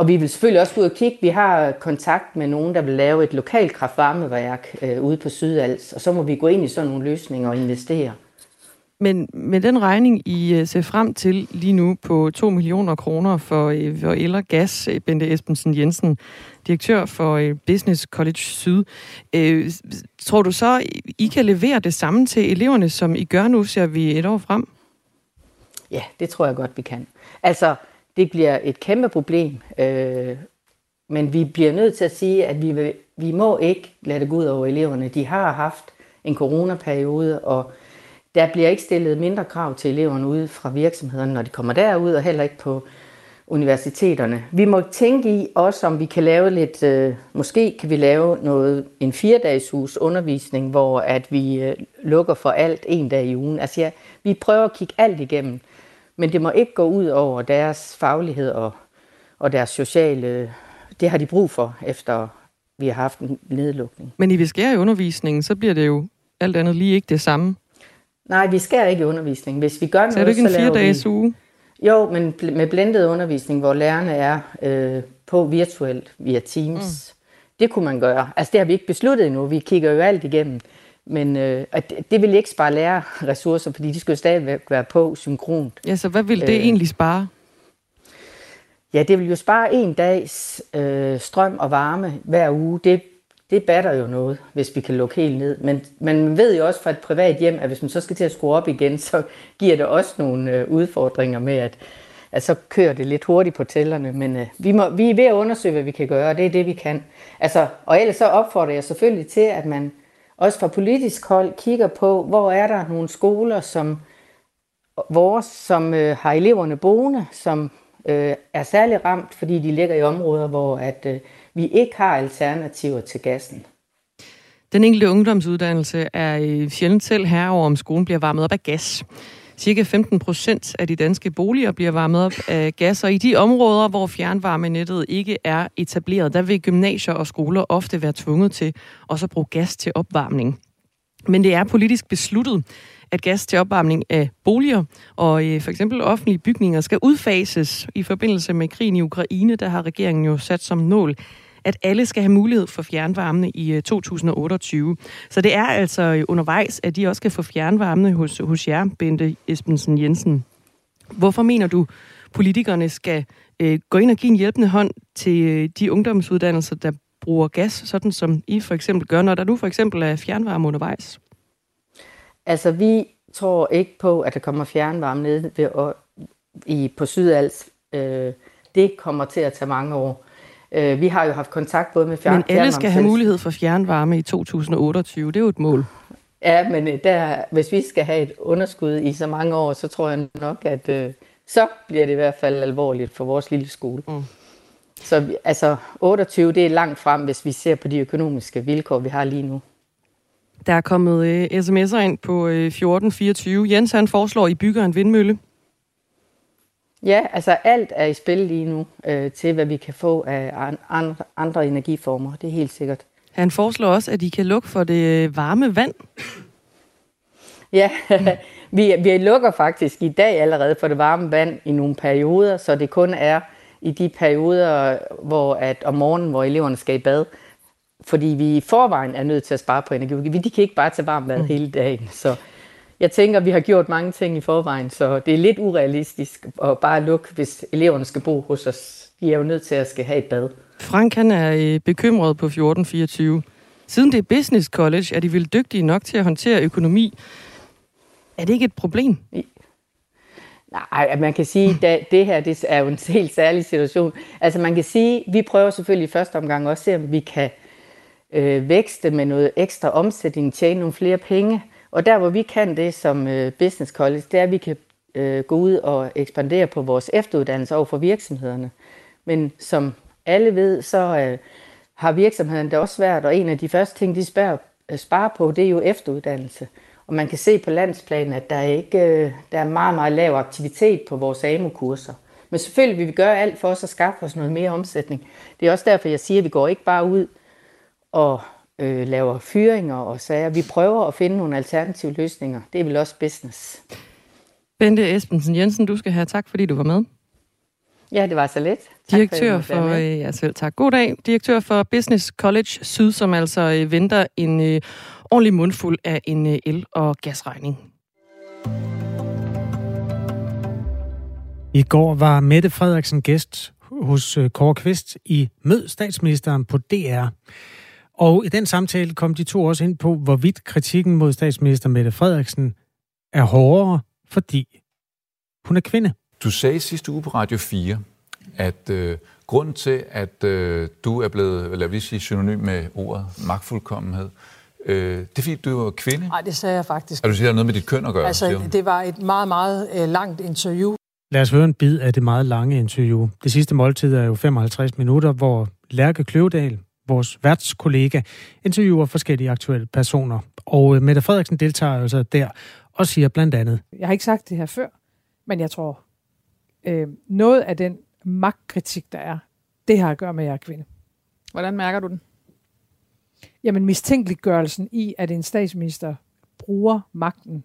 Og vi vil selvfølgelig også ud og kigge. Vi har kontakt med nogen, der vil lave et lokalt kraftvarmeværk øh, ude på Sydals, og så må vi gå ind i sådan nogle løsninger og investere. Men med den regning, I øh, ser frem til lige nu på 2 millioner kroner for, øh, for el og gas, øh, Bente Esbensen Jensen, direktør for Business College Syd. Øh, tror du så, I kan levere det samme til eleverne, som I gør nu, ser vi et år frem? Ja, det tror jeg godt, vi kan. Altså, det bliver et kæmpe problem, øh, men vi bliver nødt til at sige, at vi, vil, vi må ikke lade det gå ud over eleverne. De har haft en coronaperiode, og der bliver ikke stillet mindre krav til eleverne ude fra virksomhederne, når de kommer derud, og heller ikke på universiteterne. Vi må tænke i også, om vi kan lave lidt, øh, måske kan vi lave noget, en fire-dages undervisning, hvor at vi øh, lukker for alt en dag i ugen. Altså ja, vi prøver at kigge alt igennem. Men det må ikke gå ud over deres faglighed og, og deres sociale... Det har de brug for, efter vi har haft en nedlukning. Men I vil skære i undervisningen, så bliver det jo alt andet lige ikke det samme. Nej, vi skærer ikke i undervisningen. Hvis vi gør noget, så er det ikke en fire-dages uge? Jo, men med blendet undervisning, hvor lærerne er øh, på virtuelt via Teams. Mm. Det kunne man gøre. Altså, det har vi ikke besluttet endnu. Vi kigger jo alt igennem. Men øh, det, det vil ikke spare lærerressourcer, fordi de skal jo stadigvæk være på synkront. Ja, så hvad vil det øh, egentlig spare? Ja, det vil jo spare en dags øh, strøm og varme hver uge. Det, det batter jo noget, hvis vi kan lukke helt ned. Men man ved jo også fra et privat hjem, at hvis man så skal til at skrue op igen, så giver det også nogle øh, udfordringer med, at, at så kører det lidt hurtigt på tællerne. Men øh, vi, må, vi er ved at undersøge, hvad vi kan gøre, og det er det, vi kan. Altså, og ellers så opfordrer jeg selvfølgelig til, at man også fra politisk hold kigger på, hvor er der nogle skoler, som vores, som øh, har eleverne boende, som øh, er særlig ramt, fordi de ligger i områder, hvor at, øh, vi ikke har alternativer til gassen. Den enkelte ungdomsuddannelse er øh, sjældent selv herover, om skolen bliver varmet op af gas. Cirka 15 procent af de danske boliger bliver varmet op af gas, og i de områder, hvor fjernvarmenettet ikke er etableret, der vil gymnasier og skoler ofte være tvunget til også at bruge gas til opvarmning. Men det er politisk besluttet, at gas til opvarmning af boliger og øh, for eksempel offentlige bygninger skal udfases i forbindelse med krigen i Ukraine. Der har regeringen jo sat som mål, at alle skal have mulighed for fjernvarme i øh, 2028. Så det er altså øh, undervejs, at de også skal få fjernvarme hos, hos jer, Bente Espensen Jensen. Hvorfor mener du, politikerne skal øh, gå ind og give en hjælpende hånd til øh, de ungdomsuddannelser, der bruger gas, sådan som I for eksempel gør, når der nu for eksempel er fjernvarme undervejs? Altså, vi tror ikke på, at der kommer fjernvarme ned ved, og, i, på Sydals. Øh, det kommer til at tage mange år. Øh, vi har jo haft kontakt både med fjern Men alle skal have mulighed for fjernvarme i 2028. Det er jo et mål. Ja, men øh, der, hvis vi skal have et underskud i så mange år, så tror jeg nok, at øh, så bliver det i hvert fald alvorligt for vores lille skole. Mm. Så altså 28, det er langt frem, hvis vi ser på de økonomiske vilkår, vi har lige nu. Der er kommet øh, sms'er ind på øh, 1424. Jens han foreslår, at I bygger en vindmølle. Ja, altså alt er i spil lige nu øh, til, hvad vi kan få af andre, andre energiformer. Det er helt sikkert. Han foreslår også, at I kan lukke for det øh, varme vand. Ja, vi, vi lukker faktisk i dag allerede for det varme vand i nogle perioder, så det kun er i de perioder, hvor at om morgenen, hvor eleverne skal i bad, fordi vi i forvejen er nødt til at spare på energi. De kan ikke bare tage varmt vand mm. hele dagen. Så jeg tænker, vi har gjort mange ting i forvejen, så det er lidt urealistisk at bare lukke, hvis eleverne skal bo hos os. De er jo nødt til at skal have et bad. Frank han er øh, bekymret på 1424. Siden det er business college, er de vel dygtige nok til at håndtere økonomi. Er det ikke et problem? Nej, man kan sige, at det her det er jo en helt særlig situation. Altså man kan sige, vi prøver selvfølgelig i første omgang også at se, om vi kan øh, vækste med noget ekstra omsætning, tjene nogle flere penge. Og der, hvor vi kan det som øh, business college, det er, at vi kan øh, gå ud og ekspandere på vores efteruddannelse over for virksomhederne. Men som alle ved, så øh, har virksomhederne det også svært, og en af de første ting, de sparer, øh, sparer på, det er jo efteruddannelse. Og man kan se på landsplanen, at der er, ikke, øh, der er meget, meget lav aktivitet på vores AMO-kurser. Men selvfølgelig vil vi gøre alt for os at skaffe os noget mere omsætning. Det er også derfor, jeg siger, at vi går ikke bare ud og øh, laver fyringer og sager. Vi prøver at finde nogle alternative løsninger. Det er vel også business. Bente Esbensen Jensen, du skal have tak, fordi du var med. Ja, det var så lidt. Tak Direktør for, for øh, ja, selv tak. God dag. Direktør for Business College Syd, som altså øh, venter en øh, ordentlig mundfuld af en øh, el- og gasregning. I går var Mette Frederiksen gæst hos øh, Kåre Kvist i Mød statsministeren på DR. Og i den samtale kom de to også ind på, hvorvidt kritikken mod statsminister Mette Frederiksen er hårdere, fordi hun er kvinde. Du sagde sidste uge på Radio 4, at øh, grunden til, at øh, du er blevet, lad os sige, synonym med ordet magtfuldkommenhed, øh, det er fordi, du er kvinde? Nej, det sagde jeg faktisk. Og du siger, noget med dit køn at gøre? Altså, det var et meget, meget øh, langt interview. Lad os høre en bid af det meget lange interview. Det sidste måltid er jo 55 minutter, hvor Lærke Kløvedal, vores værtskollega, interviewer forskellige aktuelle personer. Og øh, Mette Frederiksen deltager altså der og siger blandt andet... Jeg har ikke sagt det her før, men jeg tror, øh, noget af den magtkritik, der er, det har at gøre med, at jeg er kvinde. Hvordan mærker du den? Jamen mistænkeliggørelsen i, at en statsminister bruger magten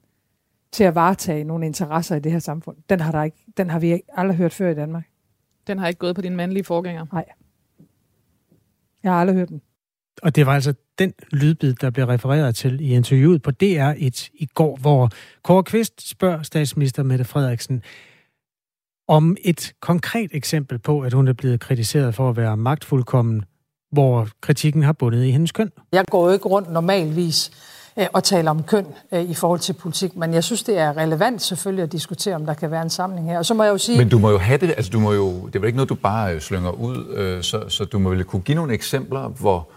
til at varetage nogle interesser i det her samfund, den har, der ikke, den har vi aldrig hørt før i Danmark. Den har ikke gået på din mandlige forgænger? Nej. Jeg har aldrig hørt den. Og det var altså den lydbid, der blev refereret til i interviewet på DR1 i går, hvor Kåre Kvist spørger statsminister Mette Frederiksen om et konkret eksempel på, at hun er blevet kritiseret for at være magtfuldkommen, hvor kritikken har bundet i hendes køn. Jeg går jo ikke rundt normalvis og taler om køn øh, i forhold til politik, men jeg synes, det er relevant selvfølgelig at diskutere, om der kan være en samling her. Og så må jeg jo sige... Men du må jo have det, altså du må jo, det er vel ikke noget, du bare øh, slynger ud, så, så du må vel kunne give nogle eksempler, hvor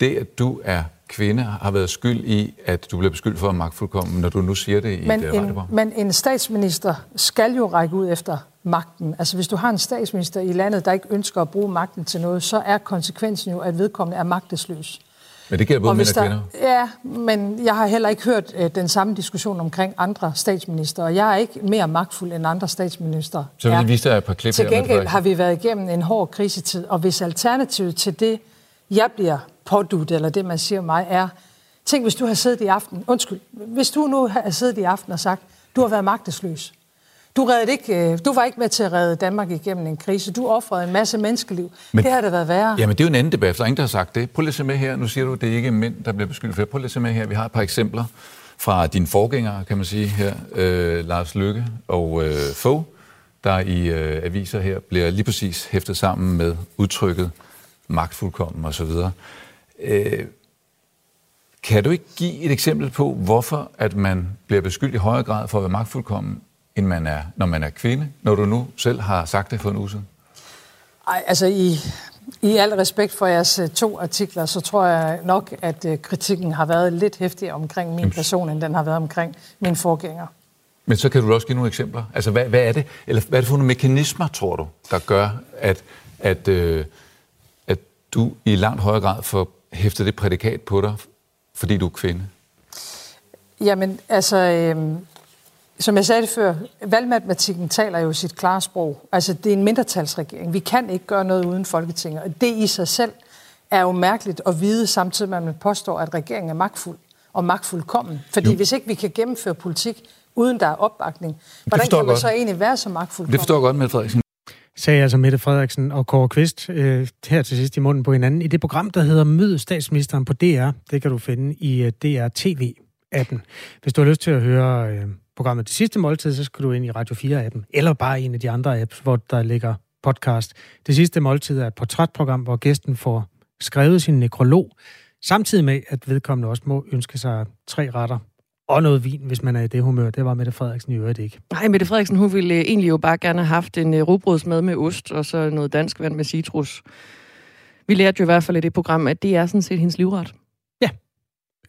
det, at du er kvinde, har været skyld i, at du bliver beskyldt for at magtfuldkommen, når du nu siger det i men et en, Men en statsminister skal jo række ud efter magten. Altså hvis du har en statsminister i landet, der ikke ønsker at bruge magten til noget, så er konsekvensen jo, at vedkommende er magtesløs. Men det gælder både mænd og kvinder? Der, ja, men jeg har heller ikke hørt uh, den samme diskussion omkring andre statsminister, og jeg er ikke mere magtfuld end andre statsminister. Så vil I vise dig et par klip Til gengæld har vi været igennem en hård krisetid, og hvis alternativet til det, jeg bliver pådut, eller det man siger mig, er, tænk hvis du har siddet i aften, undskyld, hvis du nu har siddet i aften og sagt, du har været magtesløs, du, reddede ikke, øh, du var ikke med til at redde Danmark igennem en krise. Du offrede en masse menneskeliv. Men, det har da været værre. Jamen, det er jo en anden debat. Der er ingen, der har sagt det. Prøv lige at se med her. Nu siger du, at det ikke er mænd, der bliver beskyldt for det. Prøv lige at se med her. Vi har et par eksempler fra dine forgængere, kan man sige her. Øh, Lars Lykke og øh, Fogh, der i øh, aviser her bliver lige præcis hæftet sammen med udtrykket magtfuldkommen osv. Øh, kan du ikke give et eksempel på, hvorfor at man bliver beskyldt i højere grad for at være magtfuldkommen, end man er, når man er kvinde, når du nu selv har sagt det for en uge siden? Ej, altså i, I al respekt for jeres øh, to artikler, så tror jeg nok, at øh, kritikken har været lidt hæftig omkring min person, end den har været omkring min forgænger. Men så kan du også give nogle eksempler. Altså, hvad, hvad er det? Eller hvad er det for nogle mekanismer, tror du, der gør, at, at, øh, at du i langt højere grad får hæftet det prædikat på dig, fordi du er kvinde? Jamen, altså, øh, som jeg sagde det før, valgmatematikken taler jo sit klare sprog. Altså, det er en mindretalsregering. Vi kan ikke gøre noget uden Folketinget. Og det i sig selv er jo mærkeligt at vide, samtidig med at man påstår, at regeringen er magtfuld og magtfuldkommen. Fordi jo. hvis ikke vi kan gennemføre politik, uden der er opbakning, hvordan kan man godt. så egentlig være så magtfuldkommen? Det forstår jeg godt, Mette Frederiksen. Sagde altså Mette Frederiksen og Kåre Kvist øh, her til sidst i munden på hinanden i det program, der hedder Mød statsministeren på DR. Det kan du finde i uh, DR TV-appen. Hvis du har lyst til at høre øh, programmet Det Sidste Måltid, så skal du ind i Radio 4-appen, eller bare en af de andre apps, hvor der ligger podcast. Det Sidste Måltid er et portrætprogram, hvor gæsten får skrevet sin nekrolog, samtidig med, at vedkommende også må ønske sig tre retter og noget vin, hvis man er i det humør. Det var Mette Frederiksen i øvrigt ikke. Nej, Mette Frederiksen, hun ville øh, egentlig jo bare gerne have haft en øh, rugbrødsmad med ost, og så noget dansk vand med citrus. Vi lærte jo i hvert fald i det program, at det er sådan set hendes livret.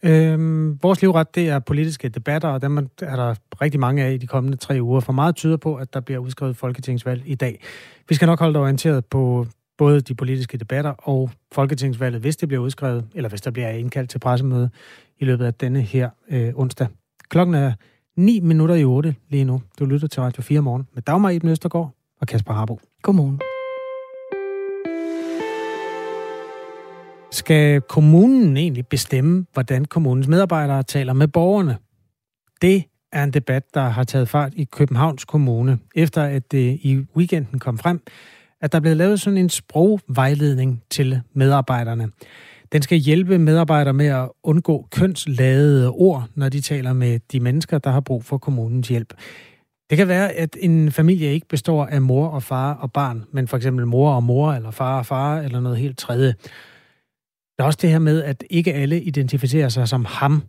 Øhm, vores livret, det er politiske debatter, og dem er der rigtig mange af i de kommende tre uger. For meget tyder på, at der bliver udskrevet folketingsvalg i dag. Vi skal nok holde dig orienteret på både de politiske debatter og folketingsvalget, hvis det bliver udskrevet, eller hvis der bliver indkaldt til pressemøde i løbet af denne her øh, onsdag. Klokken er 9 minutter i 8 lige nu. Du lytter til Radio 4 morgen med Dagmar Eben Østergaard og Kasper Harbo. Godmorgen. Skal kommunen egentlig bestemme, hvordan kommunens medarbejdere taler med borgerne? Det er en debat, der har taget fart i Københavns Kommune, efter at det i weekenden kom frem, at der blev lavet sådan en sprogvejledning til medarbejderne. Den skal hjælpe medarbejdere med at undgå kønsladede ord, når de taler med de mennesker, der har brug for kommunens hjælp. Det kan være, at en familie ikke består af mor og far og barn, men for eksempel mor og mor, eller far og far, eller noget helt tredje. Der er også det her med, at ikke alle identificerer sig som ham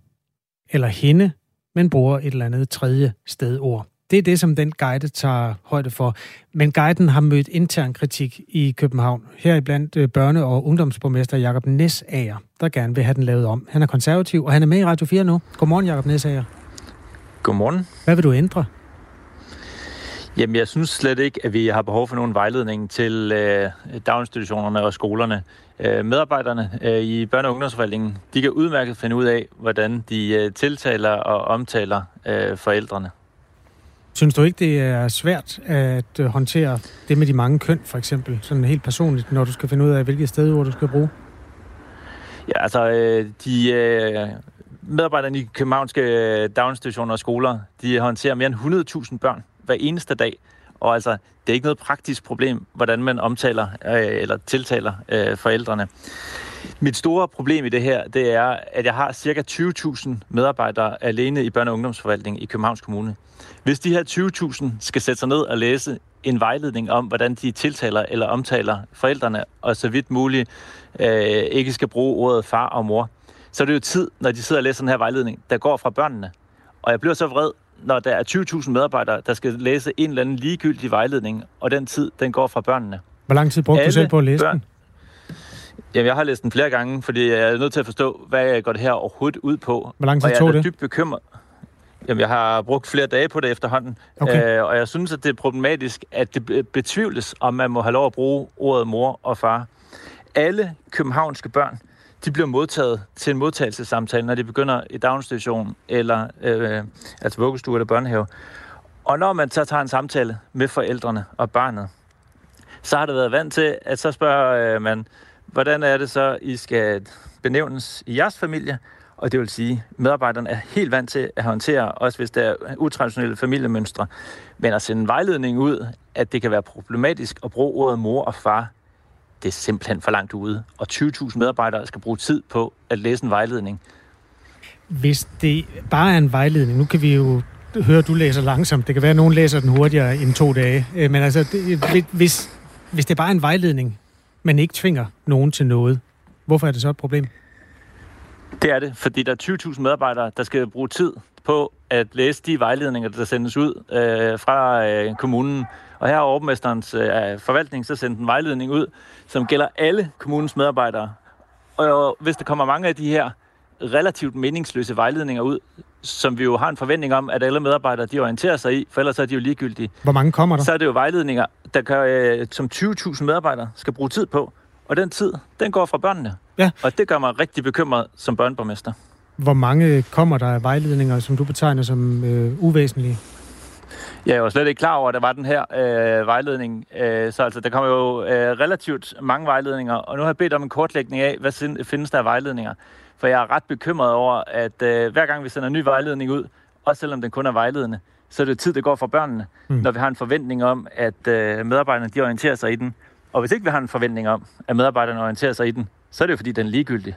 eller hende, men bruger et eller andet tredje stedord. Det er det, som den guide tager højde for. Men guiden har mødt intern kritik i København. Her blandt øh, børne- og ungdomsborgmester Jakob Nesager, der gerne vil have den lavet om. Han er konservativ, og han er med i Radio 4 nu. Godmorgen, Jakob Nesager. Godmorgen. Hvad vil du ændre? Jamen, jeg synes slet ikke, at vi har behov for nogen vejledning til øh, daginstitutionerne og skolerne. Øh, medarbejderne øh, i børne- og ungdomsforvaltningen, de kan udmærket finde ud af, hvordan de øh, tiltaler og omtaler øh, forældrene. Synes du ikke, det er svært at øh, håndtere det med de mange køn, for eksempel, sådan helt personligt, når du skal finde ud af, hvilket stedord du skal bruge? Ja, altså, øh, de øh, medarbejderne i københavnske daginstitutioner og skoler, de håndterer mere end 100.000 børn hver eneste dag. Og altså, det er ikke noget praktisk problem, hvordan man omtaler øh, eller tiltaler øh, forældrene. Mit store problem i det her, det er, at jeg har cirka 20.000 medarbejdere alene i børne- og ungdomsforvaltningen i Københavns Kommune. Hvis de her 20.000 skal sætte sig ned og læse en vejledning om, hvordan de tiltaler eller omtaler forældrene, og så vidt muligt øh, ikke skal bruge ordet far og mor, så er det jo tid, når de sidder og læser den her vejledning, der går fra børnene. Og jeg bliver så vred, når der er 20.000 medarbejdere, der skal læse en eller anden ligegyldig vejledning, og den tid, den går fra børnene. Hvor lang tid brugte Alle du selv på at læse børn, den? Jamen, jeg har læst den flere gange, fordi jeg er nødt til at forstå, hvad går det her overhovedet ud på. Hvor lang tid tog det? Og jeg er dybt bekymret. Jamen, jeg har brugt flere dage på det efterhånden, okay. øh, og jeg synes, at det er problematisk, at det betvivles, om man må have lov at bruge ordet mor og far. Alle københavnske børn, de bliver modtaget til en modtagelsessamtale, når de begynder i daginstitution eller øh, altså vuggestue eller børnehave. Og når man så tager en samtale med forældrene og barnet, så har det været vant til, at så spørger øh, man, hvordan er det så, I skal benævnes i jeres familie? Og det vil sige, at medarbejderne er helt vant til at håndtere, også hvis der er utraditionelle familiemønstre. Men at sende en vejledning ud, at det kan være problematisk at bruge ordet mor og far, det er simpelthen for langt ude. Og 20.000 medarbejdere skal bruge tid på at læse en vejledning. Hvis det bare er en vejledning, nu kan vi jo høre, at du læser langsomt. Det kan være, at nogen læser den hurtigere end to dage. Øh, men altså, det, hvis, hvis det bare er en vejledning, men ikke tvinger nogen til noget, hvorfor er det så et problem? Det er det, fordi der er 20.000 medarbejdere, der skal bruge tid på at læse de vejledninger, der sendes ud øh, fra øh, kommunen. Og her er overmesterens øh, forvaltning så sendt en vejledning ud, som gælder alle kommunens medarbejdere. Og hvis der kommer mange af de her relativt meningsløse vejledninger ud, som vi jo har en forventning om, at alle medarbejdere de orienterer sig i, for ellers er de jo ligegyldige. Hvor mange kommer der? Så er det jo vejledninger, der kan, øh, som 20.000 medarbejdere skal bruge tid på. Og den tid, den går fra børnene. Ja. Og det gør mig rigtig bekymret som børneborgmester. Hvor mange kommer der af vejledninger, som du betegner som øh, uvæsentlige? Jeg var slet ikke klar over, at der var den her øh, vejledning. Øh, så altså, der kommer jo øh, relativt mange vejledninger, og nu har jeg bedt om en kortlægning af, hvad findes der af vejledninger. For jeg er ret bekymret over, at øh, hver gang vi sender en ny vejledning ud, også selvom den kun er vejledende, så er det tid, det går for børnene, mm. når vi har en forventning om, at øh, medarbejderne de orienterer sig i den. Og hvis ikke vi har en forventning om, at medarbejderne orienterer sig i den, så er det jo fordi, den er ligegyldig.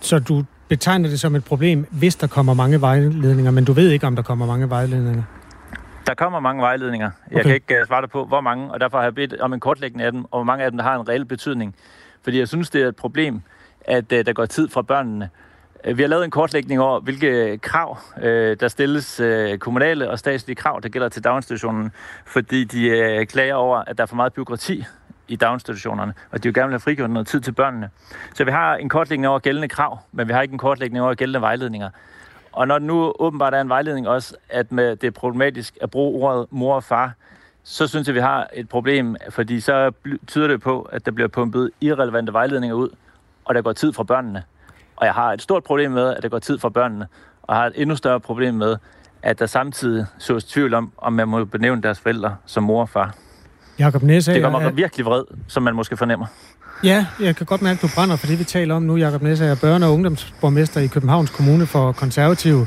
Så du betegner det som et problem, hvis der kommer mange vejledninger, men du ved ikke, om der kommer mange vejledninger? Der kommer mange vejledninger. Jeg Okay. kan ikke uh, svare dig på, hvor mange, og derfor har jeg bedt om en kortlægning af dem, og hvor mange af dem, der har en reel betydning. Fordi jeg synes, det er et problem, at uh, der går tid fra børnene. Uh, Vi har lavet en kortlægning over, hvilke krav, der stilles kommunale og statslige krav, der gælder til daginstitutionen, fordi de klager over, at der er for meget byråkrati i daginstitutionerne, og de vil gerne vil have frigjort noget tid til børnene. Så vi har en kortlægning over gældende krav, men vi har ikke en kortlægning over gældende vejledninger. Og når nu åbenbart er en vejledning også, at med det er problematisk at bruge ordet mor og far, så synes jeg, vi har et problem, fordi så tyder det på, at der bliver pumpet irrelevante vejledninger ud, og der går tid fra børnene. Og jeg har et stort problem med, at der går tid fra børnene, og har et endnu større problem med, at der samtidig sås tvivl om, om man må benævne deres forældre som mor og far. Jakob Næsager, Det gør mig er- virkelig vred, som man måske fornemmer. Ja, jeg kan godt mærke, at du brænder for det, vi taler om nu. Jakob Næsager, børne- og ungdomsborgmester i Københavns Kommune for Konservative.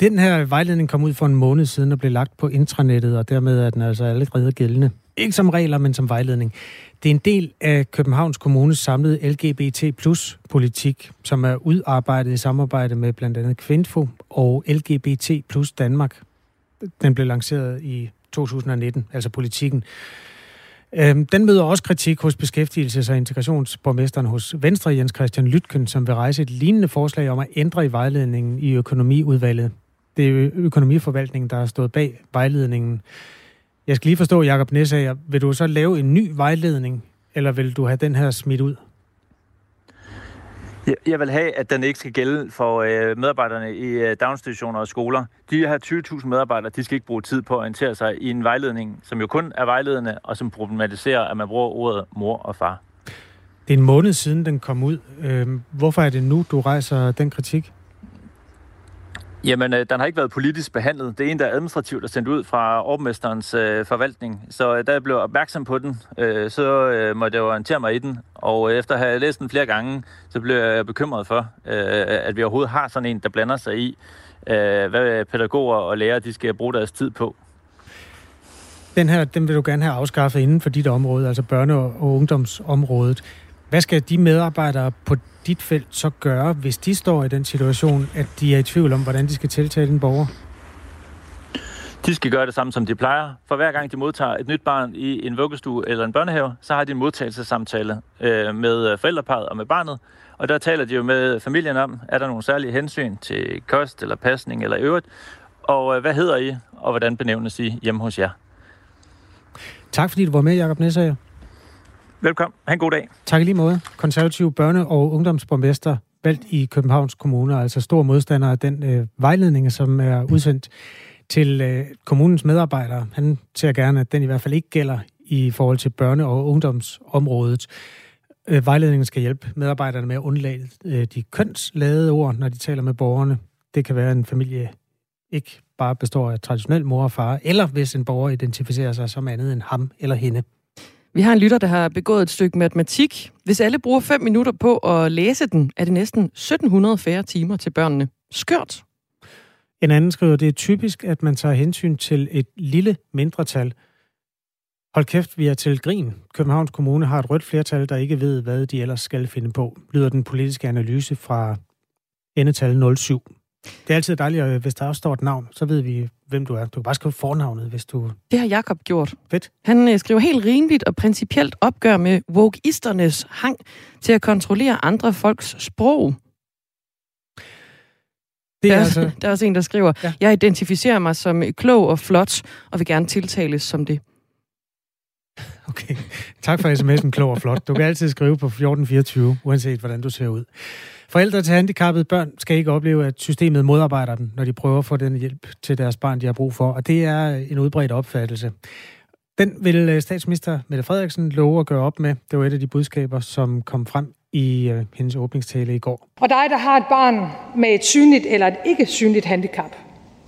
Den her vejledning kom ud for en måned siden og blev lagt på intranettet, og dermed er den altså allerede gældende. Ikke som regler, men som vejledning. Det er en del af Københavns Kommunes samlede LGBT plus politik, som er udarbejdet i samarbejde med blandt andet Kvinfo og LGBT plus Danmark. Den blev lanceret i 2019, altså politikken. Øhm, Den møder også kritik hos beskæftigelses- og integrationsborgmesteren hos Venstre, Jens Christian Lytken, som vil rejse et lignende forslag om at ændre i vejledningen i økonomiudvalget. Det er økonomiforvaltningen, der har stået bag vejledningen. Jeg skal lige forstå, Jakob Nessager, vil du så lave en ny vejledning, eller vil du have den her smidt ud? Jeg- vil have, at den ikke skal gælde for øh, medarbejderne i øh, daginstitutioner og skoler. De her 20.000 medarbejdere, de skal ikke bruge tid på at orientere sig i en vejledning, som jo kun er vejledende, og som problematiserer, at man bruger ordet mor og far. Det er en måned siden, den kom ud. Øhm, hvorfor er det nu, du rejser den kritik? Jamen, øh, den har ikke været politisk behandlet. Det er en, der er administrativt er sendt ud fra overmesterens øh, forvaltning. Så øh, da jeg blev opmærksom på den, øh, så øh, måtte jeg orientere mig i den. Og øh, efter at have læst den flere gange, så blev jeg bekymret for, øh, at vi overhovedet har sådan en, der blander sig i, øh, hvad pædagoger og lærere de skal bruge deres tid på. Den her, den vil du gerne have afskaffet inden for dit område, altså børne- og ungdomsområdet. Hvad skal de medarbejdere på dit felt så gøre, hvis de står i den situation, at de er i tvivl om, hvordan de skal tiltale en borger? De skal gøre det samme, som de plejer. For hver gang de modtager et nyt barn i en vuggestue eller en børnehave, så har de en modtagelsessamtale øh, med øh, forældreparet og med barnet. Og der taler de jo med familien om, er der nogle særlige hensyn til kost eller pasning eller øvrigt, og øh, hvad hedder I, og hvordan benævnes I hjemme hos jer. Tak fordi du var med, Jacob Næsager. Velkommen. Ha' en god dag. Tak i lige måde. Konservativ børne- og ungdomsborgmester valgt i Københavns Kommune, altså stor modstander af den øh, vejledning, som er udsendt til øh, kommunens medarbejdere. Han ser gerne, at den i hvert fald ikke gælder i forhold til børne- og ungdomsområdet. Øh, vejledningen skal hjælpe medarbejderne med at undlade øh, de kønsladede ord, når de taler med borgerne. Det kan være, at en familie ikke bare består af traditionel mor og far, eller hvis en borger identificerer sig som andet end ham eller hende. Vi har en lytter, der har begået et stykke matematik. Hvis alle bruger 5 minutter på at læse den, er det næsten 1700 færre timer til børnene. Skørt. En anden skriver, det er typisk, at man tager hensyn til et lille mindretal. Hold kæft, vi er til grin. Københavns Kommune har et rødt flertal, der ikke ved, hvad de ellers skal finde på, lyder den politiske analyse fra endetal 07. Det er altid dejligt, hvis der også står et navn, så ved vi, hvem du er. Du kan bare skrive fornavnet, hvis du... Det har Jakob gjort. Fedt. Han øh, skriver helt rimeligt og principielt opgør med wokeisternes hang til at kontrollere andre folks sprog. Det er der, altså... der er også en, der skriver, ja. jeg identificerer mig som klog og flot, og vil gerne tiltales som det. Okay. Tak for sms'en, klog og flot. Du kan altid skrive på 1424, uanset hvordan du ser ud. Forældre til handicappede børn skal ikke opleve, at systemet modarbejder dem, når de prøver at få den hjælp til deres barn, de har brug for. Og det er en udbredt opfattelse. Den vil øh, statsminister Mette Frederiksen love at gøre op med. Det var et af de budskaber, som kom frem i øh, hendes åbningstale i går. Og dig, der har et barn med et synligt eller et ikke synligt handicap,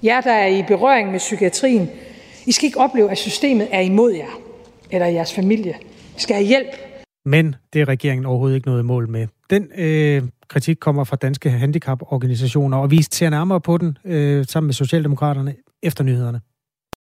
jer, der er i berøring med psykiatrien, I skal ikke opleve, at systemet er imod jer eller jeres familie. I skal have hjælp. Men det er regeringen overhovedet ikke noget mål med. Den øh, kritik kommer fra danske handicaporganisationer, og vi ser nærmere på den øh, sammen med Socialdemokraterne efter nyhederne.